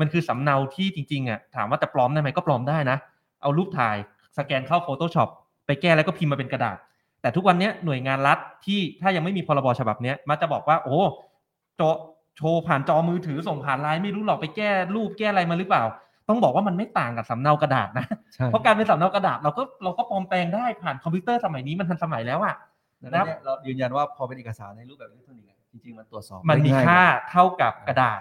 มันคือสำเนาที่จริงๆอะถามว่าจะปลอมได้ไหมก็ปลอมได้นะ เอารูปถ่ายสแกนเข้า Photoshop ไปแก้แล้วก็พิมพ์มาเป็นกระดาษ แต่ทุกวันเนี้ยหน่วยงานรัฐที่ถ้ายังไม่มีพรบฉบับเนี้ยมักจะบอกว่า โอ้โจโชว์ผ่านจอมือถือส่งผ่านไลน์ไม่รู้หรอกไปแก้รูปแก้อะไรมาหรือเปล่า ต้องบอกว่ามันไม่ต่างกับสำเนากระดาษนะใช่เพราะการเป็นสำเนากระดาษเราก็เราก็ปลอมแปลงได้ผ่านคอมพิวเตอร์สมัยนี้มันทันสมัยแล้วอะดังนั้นเนี่ยเรายืนยันว่าพอเป็นเอกสารในรูปแบบอิเล็กทรอนิกส์อะจริงๆมันตรวจสอบมันมีได้ง่ยค่าเท่ากับกระดาษ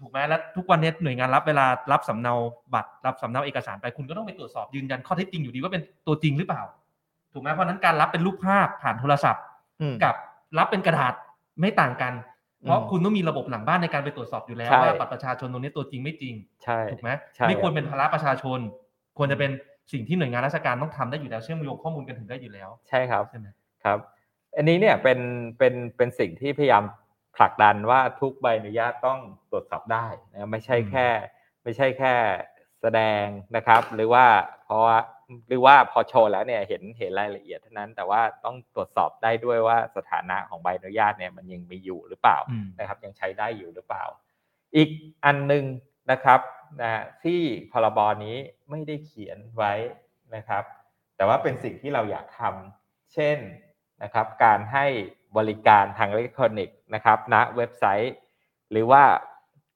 ถูกไหมแล้วทุกวันนี้หน่วยงานรับเวลารับสำเนาบัตรรับสำเนาเอกสารไปคุณก็ต้องไปตรวจสอบยืนยันข้อเท็จจริงอยู่ดีว่าเป็นตัวจริงหรือเปล่า ถูกไหมเพราะฉะนั้นการรับเป็นรูปภาพผ่านโทรศัพท์อืมกับรับเป็นกระดาษไม่ต่างกัน เพราะอืมคุณต้องมีระบบหลังบ้านในการไปตรวจสอบอยู่แล้วใช่ว่าบัตรประชาชนตรงนี้ตัวจริงไม่จริงใช่ถูกไหมใช่ไม่ควรเป็นภาระประชาชน ควรจะเป็นสิ่งที่หน่วยงานราชการต้องทำได้อยู่แล้วเชื่อมโยงข้อมูลกันถึงได้อยู่แล้ว ใช่ครับใช่ไหมครับ อันนี้เนี่ยเป็นเป็นเป็นสิ่งที่พยายาม ผลักดันว่าทุกใบอนุญาตต้องตรวจสอบได้นะไม่ใช่แค่ ไม่ใช่แค่แสดงนะครับ หรือว่าเพราะว่าหรือว่าพอโชว์แล้วเนี่ยเห็นเห็นรายละเอียดเท่านั้น แต่ว่าต้องตรวจสอบได้ด้วยว่าสถานะของใบอนุญาตเนี่ยมันยังมีอยู่หรือเปล่าอืมนะครับ ยังใช้ได้อยู่หรือเปล่า อีกอันหนึ่งนะครับนะที่พรบนี้ไม่ได้เขียนไว้นะครับ แต่ว่าเป็นสิ่งที่เราอยากทำเช่น นะครับการให้บริการทางอิเล็กทรอนิกส์นะครับณเว็บไซต์ หรือว่า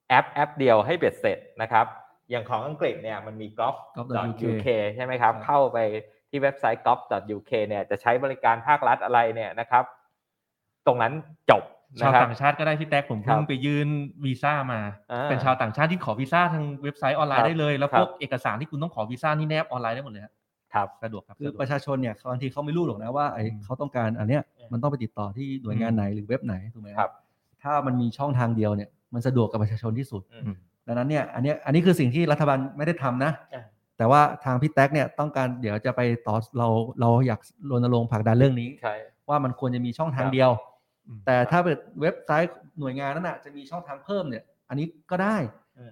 แอปแอปเดียวให้เบ็ดเสร็จนะครับ อย่างของอังกฤษเนี่ยมันมี gov.uk gov.uk ใช่ไหมครับครับ เข้าไปที่เว็บไซต์ gov.uk เนี่ยจะใช้บริการภาครัฐอะไรเนี่ยนะครับ ตรงนั้นจบชาวนะครับต่างชาติก็ได้พี่แท็กผมครัเพิ่งบไปยื่นวีซ่ามาอ่าเป็นชาวต่างชาติที่ขอวีซ่าทางเว็บไซต์ออนไลครัน์บได้เลย แล้วครับพวกเอกสารที่คุณต้องขอวีซ่านี่แนบออนไลน์ได้หมดเลยฮะ ครับสะดวกครับคือสะดวกประชาชนเนี่ยบางทีเขาไม่รู้หรอกนะว่าไอ้อืมเขาต้องการอันเนี้ยอืมมันต้องไปติดต่อที่หน่วยงานอืมไหนหรือเว็บไหนถูกไหมครับถ้ามันมีช่องทางเดียวเนี่ยมันสะดวกกับประชาชนที่สุดอือืมมดังนั้นเนี่ยอันเนี้ยอันนี้คือสิ่งที่รัฐบาลไม่ได้ทำนะอ่าแต่ว่าทางพี่แท็กเนี่ยต้องการเดี๋ยวจะไปต่อเราเราอยากรณรงค์ผลักดันเรื่องนี้ใช่ว่ามันควรจะมีช่องทางครับเดียวอืมแต่ถ้าเกิดเว็บไซต์หน่วยงานนั้นน่ะจะมีช่องทางเพิ่มเนี่ย อันนี้ก็ได้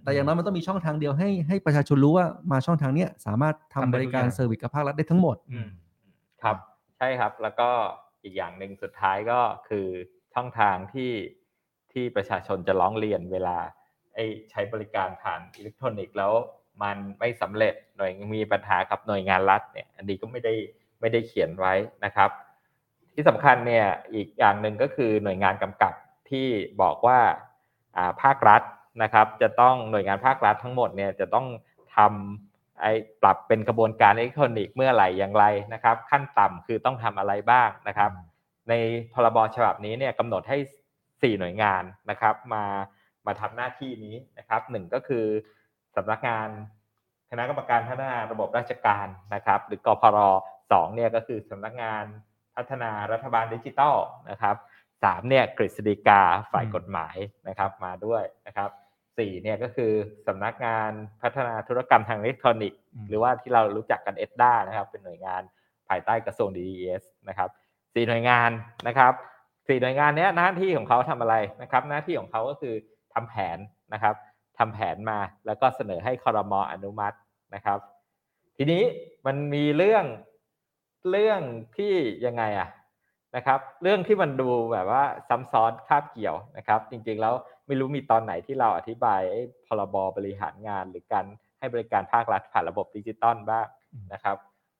แต่อย่างน้อยมันต้องมีช่องทางเดียวให้ให้ประชาชนรู้ว่ามาช่องทางเนี้ยสามารถทำทำได้บริการทุกอย่างเซอร์วิสกับภาครัฐได้ทั้งหมดอืมครับ ใช่ครับ แล้วก็อีกอย่างหนึ่งสุดท้ายก็คือช่องทางที่ที่ประชาชนจะร้องเรียนเวลาไอ้ใช้บริการผ่านอิเล็กทรอนิกส์แล้วมันไม่สำเร็จหน่วยมีปัญหากับหน่วยงานรัฐเนี่ย อันนี้ก็ไม่ได้ไม่ได้เขียนไว้นะครับ ที่สำคัญเนี่ยอีกอย่างหนึ่งก็คือหน่วยงานกำกับที่บอกว่าอ่าภาครัฐ นะครับ จะต้องหน่วยงานภาครัฐทั้งหมดเนี่ยจะต้องทำไอ้ปรับเป็นกระบวนการอิเล็กทรอนิกส์เมื่อไหร่อย่างไรนะครับ ขั้นต่ำคือต้องทำอะไรบ้างนะครับ ในพรบฉบับนี้เนี่ยกำหนดให้ 4 หน่วยงานนะครับ มามาทำหน้าที่นี้นะครับหนึ่งก็คือสำนักงานคณะกรรมการพัฒนาระบบราชการนะครับ หรือกพรสองเนี่ยก็คือสำนักงานพัฒนารัฐบาลดิจิทัลนะครับสามเนี่ยกฤษฎีกาฝ่ายอืมกฎหมายนะครับมาด้วยนะครับ สี่เนี่ยก็คือสำนักงานพัฒนาธุรกรรมทางอิเล็กทรอนิกส์อืมหรือว่าที่เรารู้จักกันเอ็ดด้านะครับ เป็นหน่วยงานภายใต้กระทรวง DES นะครับสี่หน่วยงานนะครับสี่หน่วยงานเนี้ยหน้าที่ของเขาทำอะไรนะครับ หน้าที่ของเขาก็คือทำแผนนะครับทำแผนมาแล้วก็เสนอให้คอรมออนุมัตินะครับ ทีนี้มันมีเรื่องเรื่องที่ยังไงอะ นะครับ เรื่องที่มันดูแบบว่าซ้ำซ้อนคาบเกี่ยวนะครับ จริงๆแล้วไม่รู้มีตอนไหนที่เราอธิบายพรบบริหารงาน หรือการให้บริการภาครัฐผ่านระบบดิจิตอลบ้างนะครับ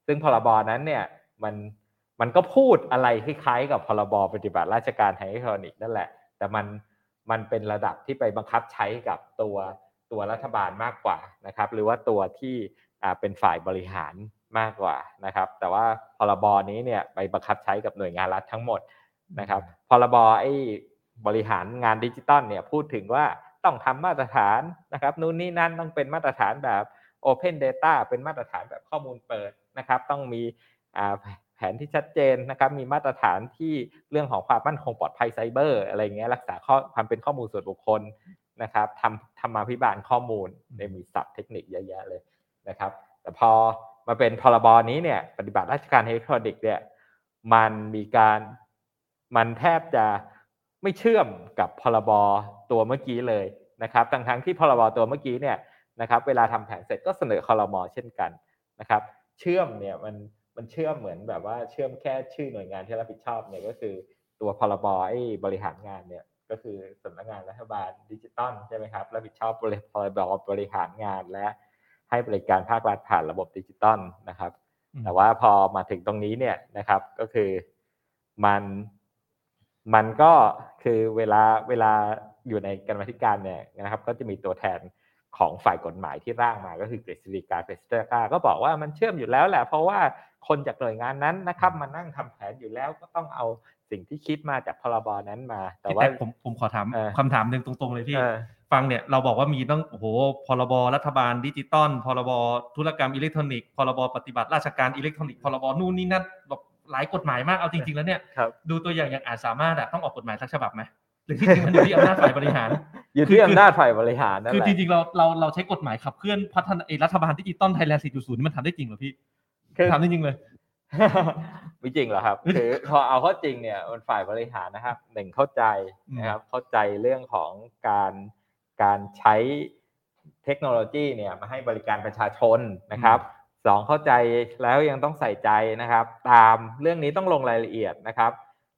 ซึ่งพรบนั้นเนี่ยมันมันก็พูดอะไรคล้ายๆกับพรบปฏิบัติราชการทางอิเล็กทรอนิกส์นั่นแหละ แต่มันมันเป็นระดับที่ไปบังคับใช้กับตัวตัวรัฐบาลมากกว่านะครับ หรือว่าตัวที่เป็นฝ่ายบริหาร มากกว่านะครับ แต่ว่าพรบนี้เนี่ยไปบังคับใช้กับหน่วยงานรัฐทั้งหมดนะครับพรบไอ้บริหารงานดิจิตอลเนี่ยพูดถึงว่าต้องทำมาตรฐานนะครับนู่นนี่นั่นต้องเป็นมาตรฐานแบบ Open Data เป็นมาตรฐานแบบข้อมูลเปิดนะครับ ต้องมีอ่าแผนที่ชัดเจนนะครับมีมาตรฐานที่เรื่องของความมั่นคงปลอดภัยไซเบอร์อะไรเงี้ยรักษาข้อความเป็นข้อมูลส่วนบุคคลนะครับทำทำมาพิบาลข้อมูลในมีศัพท์เทคนิคเยอะแยะเลยนะครับ แต่พอ มาเป็นพรบนี้เนี่ยปฏิบัติราชการอิเล็กทรอนิกส์เนี่ยมันมีการมันแทบจะไม่เชื่อมกับพรบตัวเมื่อกี้เลยนะครับทั้งทั้งที่พรบตัวเมื่อกี้เนี่ยนะครับเวลาทำแผนเสร็จก็เสนอคอรมอเช่นกันนะครับ เชื่อมเนี่ยมันมันเชื่อมเหมือนแบบว่าเชื่อมแค่ชื่อหน่วยงานที่รับผิดชอบเนี่ยก็คือตัวพรบไอ้บริหารงานเนี่ยก็คือสำนักงานรัฐบาลดิจิตอลใช่ไหมครับรับผิดชอบบริพรบบริหารงานและ ให้บริการภาครัฐผ่านระบบดิจิตอลนะครับ แต่ว่าพอมาถึงตรงนี้เนี่ยนะครับก็คือมันมันก็คือเวลาเวลาอยู่ในกรรมธิการเนี่ยนะครับ ก็จะมีตัวแทนของฝ่ายกฎหมายที่ร่างมาก็คือกฤษฎีกากฤษฎีกาก็บอกว่ามันเชื่อมอยู่แล้วแหละ เพราะว่าคนจากหน่วยงานนั้นนะครับมานั่งทำแผนอยู่แล้วก็ต้องเอาสิ่งที่คิดมาจากพรบนั้นมา แต่แต่ว่าว่าผมผมขอถามเออคำถามหนึ่งตรงๆเลยพี่เออ ฟังเนี่ยเราบอกว่ามีต้องโอ้โหพรบรัฐบาลดิจิตอลพรบธุรกรรมอิเล็กทรอนิกส์พรบปฏิบัติราชการอิเล็กทรอนิกส์พรบนู่นนี่นั่นแบบหลายกฎหมายมากเอาจริง ๆ แล้วเนี่ยครับดูตัวอย่างอย่างอาจสามารถอะต้องออกกฎหมายสักฉบับไหมหรือที่จริงมันอยู่ที่อำนาจฝ่ายบริหาร อยู่ที่อำนาจฝ่ายบริหารนั่นคือแหละจริงๆเราเราเราใช้กฎหมายขับเคลื่อนพัฒนาเอ่อรัฐบาลดิจิตอลไทยแลนด์ 4.0 นี่มันทำได้จริงเหรอพี่คือทำได้จริงเลยไม่จริงเหรอครับคือพอเอาเข้าจริงเนี่ยมันฝ่ายบริหารนะครับหนึ่งเข้าใจนะครับเข้าใจเรื่องของการ การใช้เทคโนโลยีเนี่ยมาให้บริการประชาชนนะครับสองเข้าใจแล้วยังต้องใส่ใจนะครับ ตามเรื่องนี้ต้องลงรายละเอียดนะครับ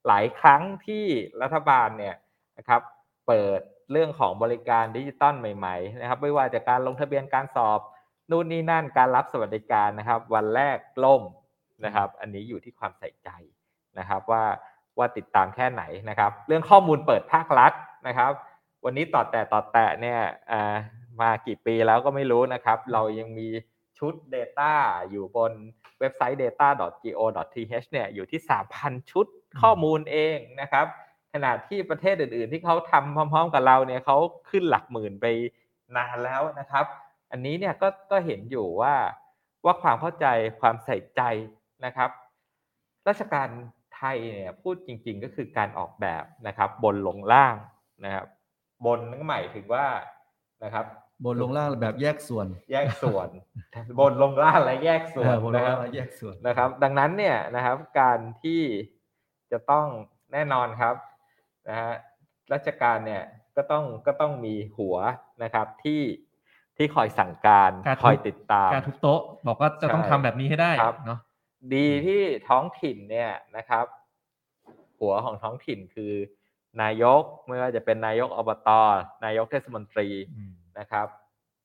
หลายครั้งที่รัฐบาลเนี่ยนะครับเปิดเรื่องของบริการดิจิตอลใหม่ๆนะครับ ไม่ว่าจะการลงทะเบียนการสอบนู่นนี่นั่นการรับสวัสดิการนะครับ วันแรกล่มนะครับ อันนี้อยู่ที่ความใส่ใจนะครับว่าว่าติดตามแค่ไหนนะครับ เรื่องข้อมูลเปิดภาครัฐนะครับ วันนี้ต่อแต่ต่อแต่เนี่ยอ่ามากี่ปีแล้วก็ไม่รู้นะครับ เรายังมีชุด Data อยู่บนเว็บไซต์ data.go.th เนี่ยอยู่ที่ 3,000 ชุดข้อมูลเองนะครับ ขณะที่ประเทศอื่นๆ ที่เขาทำพร้อมๆ กับเราเนี่ยเขาขึ้นหลักหมื่นไปนานแล้วนะครับ อันนี้เนี่ยก็ก็เห็นอยู่ว่าว่าความเข้าใจความใส่ใจนะครับ ราชการไทยเนี่ยพูดจริงๆก็คือการออกแบบนะครับ บนลงล่างนะครับ บนนั่นหมายถึงว่านะครับ บนลงล่างแบบแยกส่วน แยกส่วน บนลงล่างและแยกส่วเอนอบนลนะงครัล่าบงและแยกส่วนนะครับ ดังนั้นเนี่ยนะครับ การที่จะต้องแน่นอนครับนะฮะราชการเนี่ยก็ต้องก็ต้องมีหัวนะครับที่ที่คอยสั่งการการทุบคอยติดตามการทุบโต๊ะ บอกว่าจะต้องใช่ทำแบบนี้ให้ได้ครับเนาะดีที่ท้องถิ่นเนี่ยนะครับ หัวของท้องถิ่นคือ นายกไม่ว่าจะเป็นนายกอบตนายกเทศมนตรีอืมนะครับ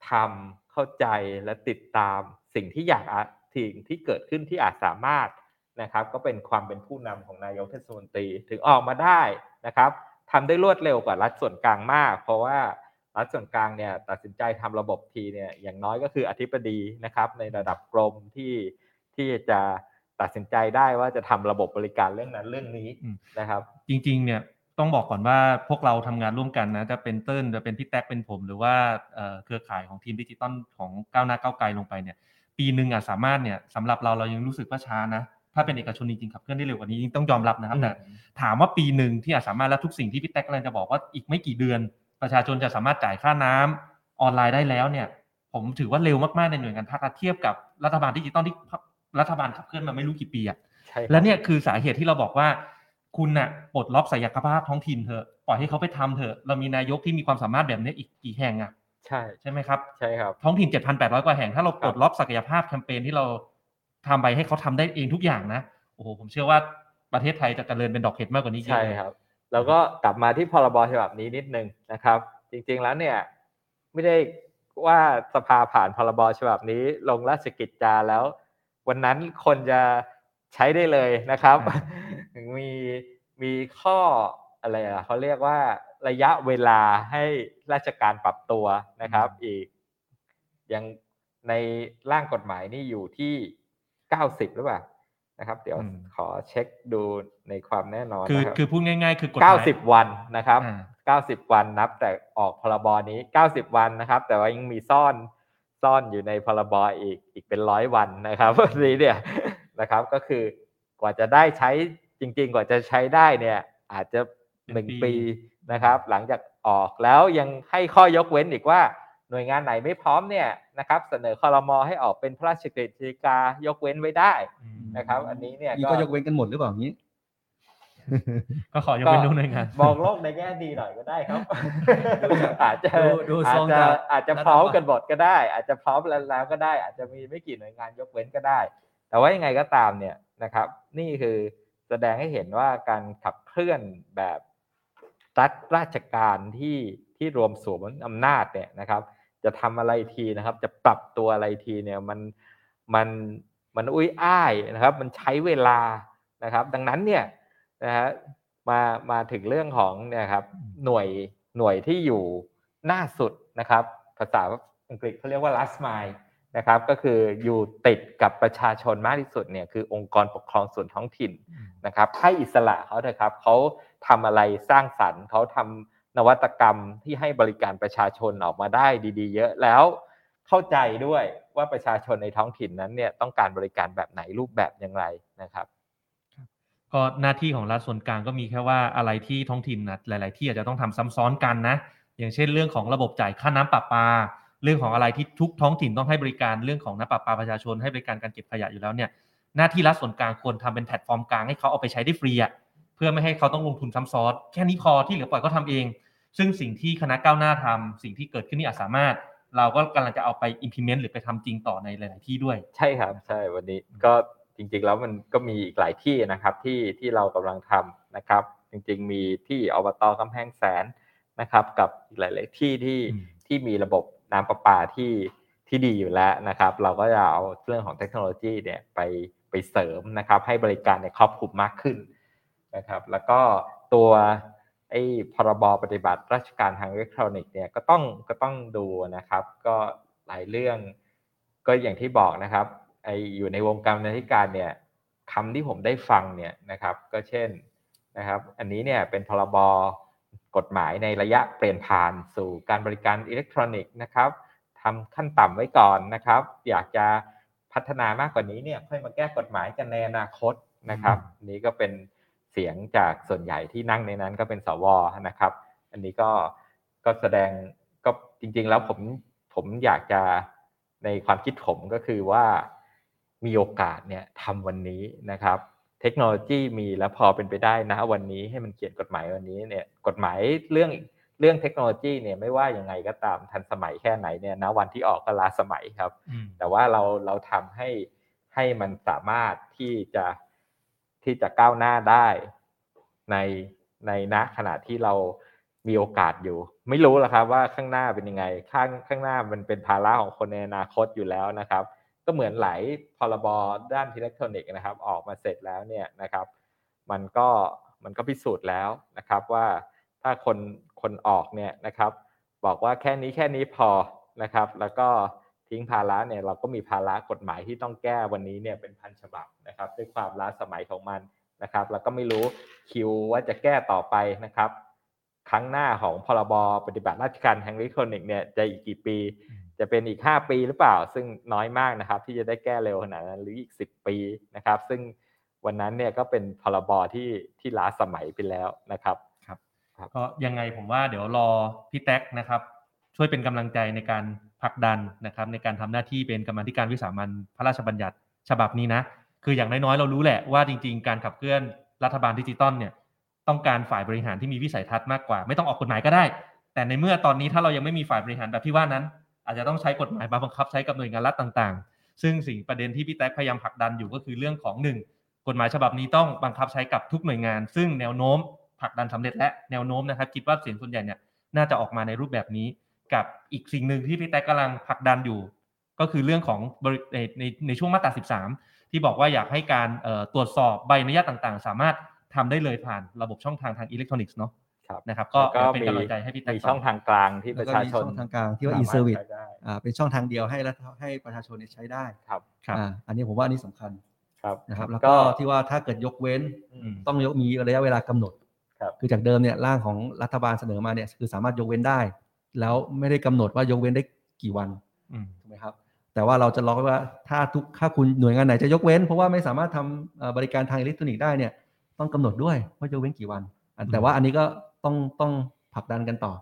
ทำเข้าใจและติดตามสิ่งที่อยากอะสิ่งที่เกิดขึ้นที่อาจสามารถนะครับ ก็เป็นความเป็นผู้นำของนายกเทศมนตรีถึงออกมาได้นะครับทำได้รวดเร็วกว่ารัฐส่วนกลางมาก เพราะว่ารัฐส่วนกลางเนี่ยตัดสินใจทำระบบทีเนี่ยอย่างน้อยก็คืออธิบดีนะครับ ในระดับกรมที่ที่จะตัดสินใจได้ว่าจะทำระบบบริการเรื่องนั้นเรื่องนี้อืมนะครับ จริงๆเนี่ย ต้องบอกก่อนว่าพวกเราทำงานร่วมกันนะจะเป็นเติ้ลจะเป็นพี่แท็กเป็นผม หรือว่าเอ่อเครือข่ายของทีมดิจิตอลของก้าวหน้าก้าวไกลลงไปเนี่ย ปีหนึ่งอะสามารถเนี่ยสำหรับเราเรายังรู้สึกว่าช้านะถ้าเป็นเอกชนจริงๆขับเคลื่อนได้เร็วกว่านี้จริงๆต้องยอมรับนะครับแต่ถามว่าปีหนึ่งที่อาจสามารถและทุกสิ่งที่พี่แท็กกำลังจะบอกว่าอีกไม่กี่เดือน ประชาชนจะสามารถจ่ายค่าน้ำออนไลน์ได้แล้วเนี่ย ผมถือว่าเร็วมากๆในหน่วยงานภาครัฐเทียบกับรัฐบาลดิจิตอลที่รัฐบาลขับเคลื่อนมาไม่รู้กี่ปีอะใช่ครับและเนี่ยคือสาเหตุที่เราบอกว่า คุณน่ะปลดล็อกศักยภาพท้องถิ่นเถอะปล่อยให้เขาไปทำเถอะ เรามีนายกที่มีความสามารถแบบนี้อีกกี่แห่งอะใช่ใช่ไหมครับใช่ครับท้องถิ่น 7,800 กว่าแห่งถ้าเราปลดครับล็อกศักยภาพแคมเปญที่เราทำไปให้เขาทำได้เองทุกอย่างนะโอ้โหผมเชื่อว่าประเทศไทยจะเจริญเป็นดอกเห็ดมากกว่านี้เยอะใช่เลยครับ แล้วก็กลับมาที่พรบฉบับนี้นิดนึงนะครับ จริงๆแล้วเนี่ยไม่ได้ว่าสภาผ่านพรบฉบับนี้ ลงราชกิจจาแล้ว วันนั้นคนจะใช้ได้เลยนะครับ มี มีข้ออะไรอะเขาเรียกว่าระยะเวลาให้ราชการปรับตัวนะครับ อีกยังในร่างกฎหมายนี่อยู่ที่เก้าสิบหรือเปล่านะครับ เดี๋ยวอืมขอเช็คดูในความแน่นอนคือนะครับคือพูดง่ายๆ คือกฎหเก้ามายสิบวันนะครับอ่าเก้าสิบวันนับ แต่ออกพรบนี้เก้าสิบวันนะครับ แต่ว่ายังมีซ่อนซ่อนอยู่ในพรบอีกอีกเป็นร้อยวันนะครับวันนี้เนี่ยนะครับ ก็คือกว่าจะได้ใช้ จริง ๆ กว่าจะใช้ได้เนี่ยอาจจะหนึ่งปีนะครับ หลังจากออกแล้วยังให้ข้อยกเว้นอีกว่าหน่วยงานไหนไม่พร้อมเนี่ยนะครับ เสนอคอรมอให้ออกเป็นพระราชกฤษฎีกายกเว้นไว้ได้อืมนะครับ อันนี้เนี่ยนี่ก็ยกเว้นกันหมดหรือเปล่าอย่างนี้ ก็ขอยกเว้นดูหน่วยงานมองโลกในแง่ดีหน่อยก็ได้ครับ อาจจะดูดูอาทจรงจะจะอาจจะพร้อมกันหมดก็ได้ อาจจะพร้อมแล้วแล้วก็ได้ อาจจะมีไม่กี่หน่วยงานยกเว้นก็ได้ แต่ว่ายังไงก็ตามเนี่ยนะครับ นี่คือ แสดงให้เห็นว่าการขับเคลื่อนแบบรัฐราชการที่ที่รวมสวมอำนาจเนี่ยนะครับ จะทำอะไรทีนะครับ จะปรับตัวอะไรทีเนี่ยมันมันมันอุ้ยอ้ายนะครับ มันใช้เวลานะครับ ดังนั้นเนี่ยนะฮะมามาถึงเรื่องของเนี่ยครับหน่วยหน่วยที่อยู่หน้าสุดนะครับ ภาษาอังกฤษเขาเรียกว่า last mile นะครับก็คืออยู่ติดกับประชาชนมากที่สุดเนี่ยคือองค์กรปกครองส่วนท้องถิ่นนะครับให้อิสระเขาเถอะครับเขาทำอะไรสร้างสรรค์เขาทำนวัตกรรมที่ให้บริการประชาชนออกมาได้ดี ๆ เยอะแล้วเข้าใจด้วยว่าประชาชนในท้องถิ่นนั้นเนี่ยต้องการบริการแบบไหนรูปแบบอย่างไรนะครับก็หน้าที่ของรัฐส่วนกลางก็มีแค่ว่าอะไรที่ท้องถิ่นนะหลาย ๆ ที่อาจจะต้องทำซ้ำซ้อนกันนะ อย่างเช่นเรื่องของระบบจ่ายค่าน้ำประปา เรื่องของอะไรที่ทุกท้องถิ่นต้องให้บริการเรื่องของน้ำประปาประชาชนให้บริการการเก็บขยะอยู่แล้วเนี่ยหน้าที่รัฐส่วนกลางควรทำเป็นแพลตฟอร์มกลางให้เขาเอาไปใช้ได้ฟรีอะเพื่อไม่ให้เขาต้องลงทุนซ้ำซ้อนแค่นี้พอที่เหลือปล่อยเขาทำเอง ซึ่งสิ่งที่คณะก้าวหน้าทำสิ่งที่เกิดขึ้นนี่อาจสามารถ เราก็กำลังจะเอาไป implement หรือไปทำจริงต่อในหลาย ๆ ที่ด้วย ใช่ครับใช่วันนี้ก็จริง ๆ แล้วมันก็มีอีกหลายที่นะครับที่ที่เรากำลังทำนะครับ จริง ๆ มีที่อบตกำแพงแสนนะครับ กับอีกหลาย ๆ ที่ที่อืมที่มีระบบ น้ำประปาที่ที่ดีอยู่แล้วนะครับ เราก็จะเอาเรื่องของเทคโนโลยีเนี่ยไปไปเสริมนะครับ ให้บริการในยครอบคลุมมากขึ้นนะครับ แล้วก็ตัวไอ้พรบปฏิบัติราชการทางอิเล็กทรอนิกส์เนี่ยก็ต้องก็ต้องดูนะครับ ก็หลายเรื่อง ก็อย่างที่บอกนะครับไออยู่ในวงการบรรณาธิการเนี่ยคำที่ผมได้ฟังเนี่ยนะครับ ก็เช่นนะครับ อันนี้เนี่ยเป็นพรบ กฎหมายในระยะเปลี่ยนผ่านสู่การบริการอิเล็กทรอนิกส์นะครับทำขั้นต่ำไว้ก่อนนะครับ อยากจะพัฒนามากกว่านี้เนี่ยค่อยมาแก้กฎหมายกันในอนาคตนะครับอันนี้ก็เป็นเสียงจากส่วนใหญ่ที่นั่งในนั้นก็เป็นสวนะครับ อันนี้ก็ก็แสดงก็จริง ๆ แล้วผมผมอยากจะในความคิดผมก็คือว่ามีโอกาสเนี่ยทำวันนี้นะครับ เทคโนโลยีมีแล้วพอเป็นไปได้นะวันนี้ให้มันเขียนกฎหมายวันนี้เนี่ยกฎหมายเรื่องเรื่องเทคโนโลยีเนี่ยไม่ว่ายังไงก็ตามทันสมัยแค่ไหนเนี่ยนะวันที่ออกก็ล้าสมัยครับอืมแต่ว่าเราเราทำให้ให้มันสามารถที่จะที่จะก้าวหน้าได้ในในณขณะที่เรามีโอกาสอยู่ ไม่รู้หรอกครับว่าข้างหน้าเป็นยังไงข้างข้างหน้ามันเป็นภาระของคนในอนาคตอยู่แล้วนะครับ ก็เหมือนหลายพรบด้านอิเล็กทรอนิกส์นะครับ ออกมาเสร็จแล้วเนี่ยนะครับ มันก็มันก็พิสูจน์แล้วนะครับว่าถ้าคนคนออกเนี่ยนะครับ บอกว่าแค่นี้แค่นี้พอนะครับ แล้วก็ทิ้งภาระเนี่ยเราก็มีภาระกฎหมายที่ต้องแก้วันนี้เนี่ยเป็นพันฉบับนะครับ ด้วยความล้าสมัยของมันนะครับแล้วก็ไม่รู้คิวว่าจะแก้ต่อไปนะครับ ครั้งหน้าของพรบปฏิบัติราชการทางอิเล็กทรอนิกส์เนี่ยจะอีกกี่ปี จะเป็นอีก 5 ปีหรือเปล่า ซึ่งน้อยมากนะครับ ที่จะได้แก้เร็วขนาดนั้นหรืออีก 10 ปีนะครับ ซึ่งวันนั้นเนี่ยก็เป็นพรบที่ที่ล้าสมัยไปแล้วนะครับก็ยังไงผมว่าเดี๋ยวรอพี่แท็กนะครับ ช่วยเป็นกำลังใจในการผลักดันนะครับ ในการทำหน้าที่เป็นกรรมาธิการวิสามัญพระราชบัญญัติฉบับนี้นะ คืออย่างน้อยๆเรารู้แหละว่าจริง ๆ การขับเคลื่อนรัฐบาลดิจิตอลเนี่ยต้องการฝ่ายบริหารที่มีวิสัยทัศน์มากกว่า ไม่ต้องออกกฎหมายก็ได้ แต่ในเมื่อตอนนี้ถ้าเรายังไม่มีฝ่ายบริหารแบบที่ว่านั้น อาจจะต้องใช้กฎหมายมาบังคับใช้กับหน่วยงานรัฐต่างๆ ซึ่งสิ่งประเด็นที่พี่แท็กพยายามผลักดันอยู่ก็คือเรื่องของหนึ่งกฎหมายฉบับนี้ต้องบังคับใช้กับทุกหน่วยงาน ซึ่งแนวโน้มผลักดันสำเร็จและแนวโน้มนะครับคิดว่าเสียงส่วนใหญ่เนี่ยน่าจะออกมาในรูปแบบนี้ กับอีกสิ่งหนึ่งที่พี่แท็กกำลังผลักดันอยู่ ก็คือเรื่องของในในในช่วงมาตรา 13 ที่บอกว่าอยากให้การตรวจสอบใบอนุญาตต่างๆ สามารถทำได้เลยผ่านระบบช่องทางทางอิเล็กทรอนิกส์เนาะ นะครับก็เป็นกำลังใจให้พี่แท็กมีช่องทางกลางที่ประชาชนช่องทางกลางที่ว่าส e มรถ service ใช้ได้อ่าเป็นช่องทางเดียวให้รัฐให้ประชาชนเนี่ยใช้ได้ครับครับอ่าอันนี้ผมว่าอันนี้สำคัญครับนะครับ แล้วก็ที่ว่าถ้าเกิดยกเว้นอืมต้องยกมีระยะเวลากำหนดครับคือจากเดิมเนี่ยร่างของรัฐบาลเสนอมาเนี่ยคือสามารถยกเว้นได้ แล้วไม่ได้กำหนดว่ายกเว้นได้กี่วันอืมถูกไหมครับ แต่ว่าเราจะล็อกไว้ว่าถ้าทุกถ้าคุณหน่วยงานไหนจะยกเว้น เพราะว่าไม่สามารถทำเอ่อบริการทางอิเล็กทรอนิกส์ได้เนี่ยต้องกำหนดด้วยว่ายกเว้นกี่วันอะแต่ว่าอันนี้ก็ ต้องต้องผลักดันกันต่อ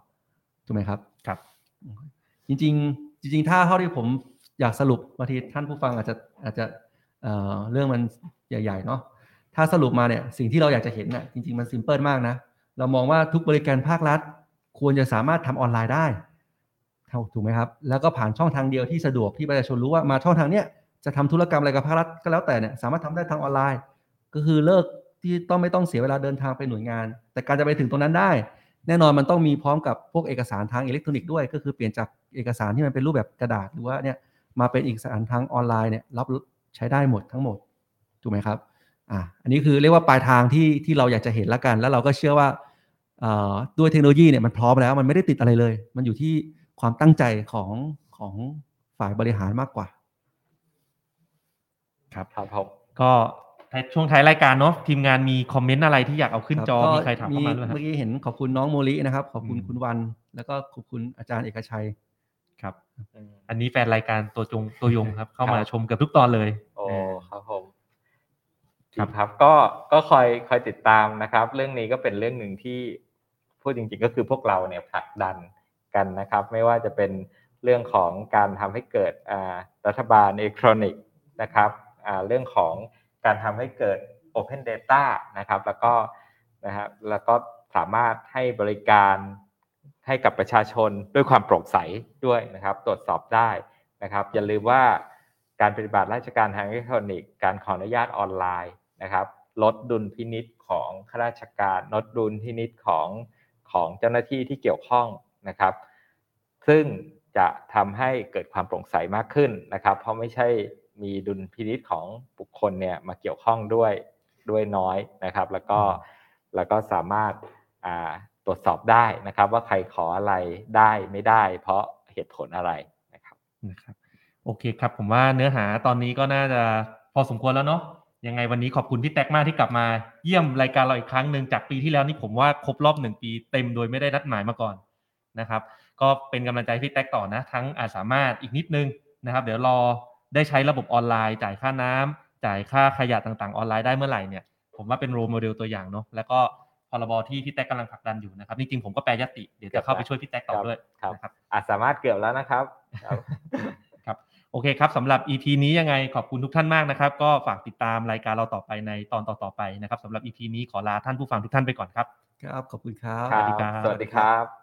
ถูกไหมครับครับ จริง ๆ จริง ๆ ถ้าเท่าที่ผมอยากสรุปบางทีท่านผู้ฟังอาจจะอาจจะเอ่อเรื่องมันใหญ่ๆเนาะถ้าสรุปมาเนี่ยสิ่งที่เราอยากจะเห็นน่ะจริง ๆ มันซิมเพิลมากนะเรามองว่าทุกบริการภาครัฐ ควรจะสามารถทำออนไลน์ได้ถูกไหมครับ แล้วก็ผ่านช่องทางเดียวที่สะดวกที่ประชาชนรู้ว่ามาช่องทางเนี้ยจะทำธุรกรรมอะไรกับภาครัฐก็แล้วแต่เนี่ยสามารถทำได้ทางออนไลน์ ก็คือเลิก ที่ต้องไม่ต้องเสียเวลาเดินทางไปหน่วยงาน แต่การจะไปถึงตรงนั้นได้ แน่นอนมันต้องมีพร้อมกับพวกเอกสารทางอิเล็กทรอนิกส์ด้วย ก็คือเปลี่ยนจากเอกสารที่มันเป็นรูปแบบกระดาษหรือว่าเนี่ยมาเป็นเอกสารทางออนไลน์เนี่ยรับใช้ได้หมดทั้งหมดถูกไหมครับอ่าอันนี้คือเรียกว่าปลายทางที่ที่เราอยากจะเห็นละกัน แล้วเราก็เชื่อว่าเอ่อด้วยเทคโนโลยีเนี่ยมันพร้อมแล้วมันไม่ได้ติดอะไรเลย มันอยู่ที่ความตั้งใจของของฝ่ายบริหารมากกว่า ครับครับผมก็ท้าย ช่วงท้ายรายการเนาะทีมงานมีคอมเมนต์อะไรที่อยากเอาขึ้นจอก็มีใครถามเข้ามาด้วยครับเมื่อกี้เห็นขอบคุณน้องโมลินะครับ ขอบคุณอืมคุณวัน แล้วก็ขอบคุณอาจารย์เอกชัยครับอืมอันนี้แฟนรายการตัวจงตัวยงครับ เข้ามาครับชมเกือบทุกตอนเลยโอ้เออครับผมครับครับก็ก็คอยคอยติดตามนะครับ เรื่องนี้ก็เป็นเรื่องหนึ่งที่พูดจริง ๆ ก็คือพวกเราเนี่ยผลักดันกันนะครับ ไม่ว่าจะเป็นเรื่องของการทำให้เกิดอ่ารัฐบาลอิเล็กทรอนิกส์นะครับอ่าเรื่องของ การทำให้เกิด Open Data นะครับ แล้วก็นะครับแล้วก็สามารถให้บริการให้กับประชาชนด้วยความโปร่งใสด้วยนะครับ ตรวจสอบได้นะครับ อย่าลืมว่าการปฏิบัติราชการทางอิเล็กทรอนิกส์การขออนุญาตออนไลน์นะครับ ลดดุลพินิษของข้าราชการลดดุลพินิษของของเจ้าหน้าที่ที่เกี่ยวข้องนะครับ ซึ่งจะทำให้เกิดความโปร่งใสมากขึ้นนะครับ เพราะไม่ใช่ มีดุลพินิษของบุคคลเนี่ยมาเกี่ยวข้องด้วยด้วยน้อยนะครับ แล้วก็แล้วก็สามารถอ่าตรวจสอบได้นะครับ ว่าใครขออะไรได้ไม่ได้ เพราะเหตุผลอะไรนะครับนะครับโอเคครับ ผมว่าเนื้อหาตอนนี้ก็น่าจะพอสมควรแล้วเนาะยังไงวันนี้ขอบคุณพี่แท็กมากที่กลับมาเยี่ยมรายการเราอีกครั้งหนึ่งจากปีที่แล้วนี่ผมว่าครบรอบหนึ่งปีเต็มโดยไม่ได้นัดหมายมาก่อนนะครับ ก็เป็นกำลังใจให้พี่แท็กต่อนะ ทั้งอาจสามารถอีกนิดนึงนะครับ เดี๋ยวรอ ได้ใช้ระบบออนไลน์ จ่ายค่าน้ำจ่ายค่าขยะต่างๆออนไลน์ได้เมื่อไหร่เนี่ยผมว่าเป็น role model ตัวอย่างเนาะแล้วก็พรบที่พี่แท็กกำลังผลักดันอยู่นะครับจริงๆผมก็แปรญัตติเดี๋ยวจะเข้าไปช่วยพี่แท็กต่อด้วยครับนะครับอาจสามารถเกือบแล้วนะครับครับครับโอเคครับสำหรับ EP นี้ยังไงขอบคุณทุกท่านมากนะครับ ก็ฝากติดตามรายการเราต่อไปในตอนต่อๆไปนะครับสำหรับ EP นี้ขอลาท่านผู้ฟังทุกท่านไปก่อนครับครับขอบคุณครับสวัสดีครับสวัสดีครับ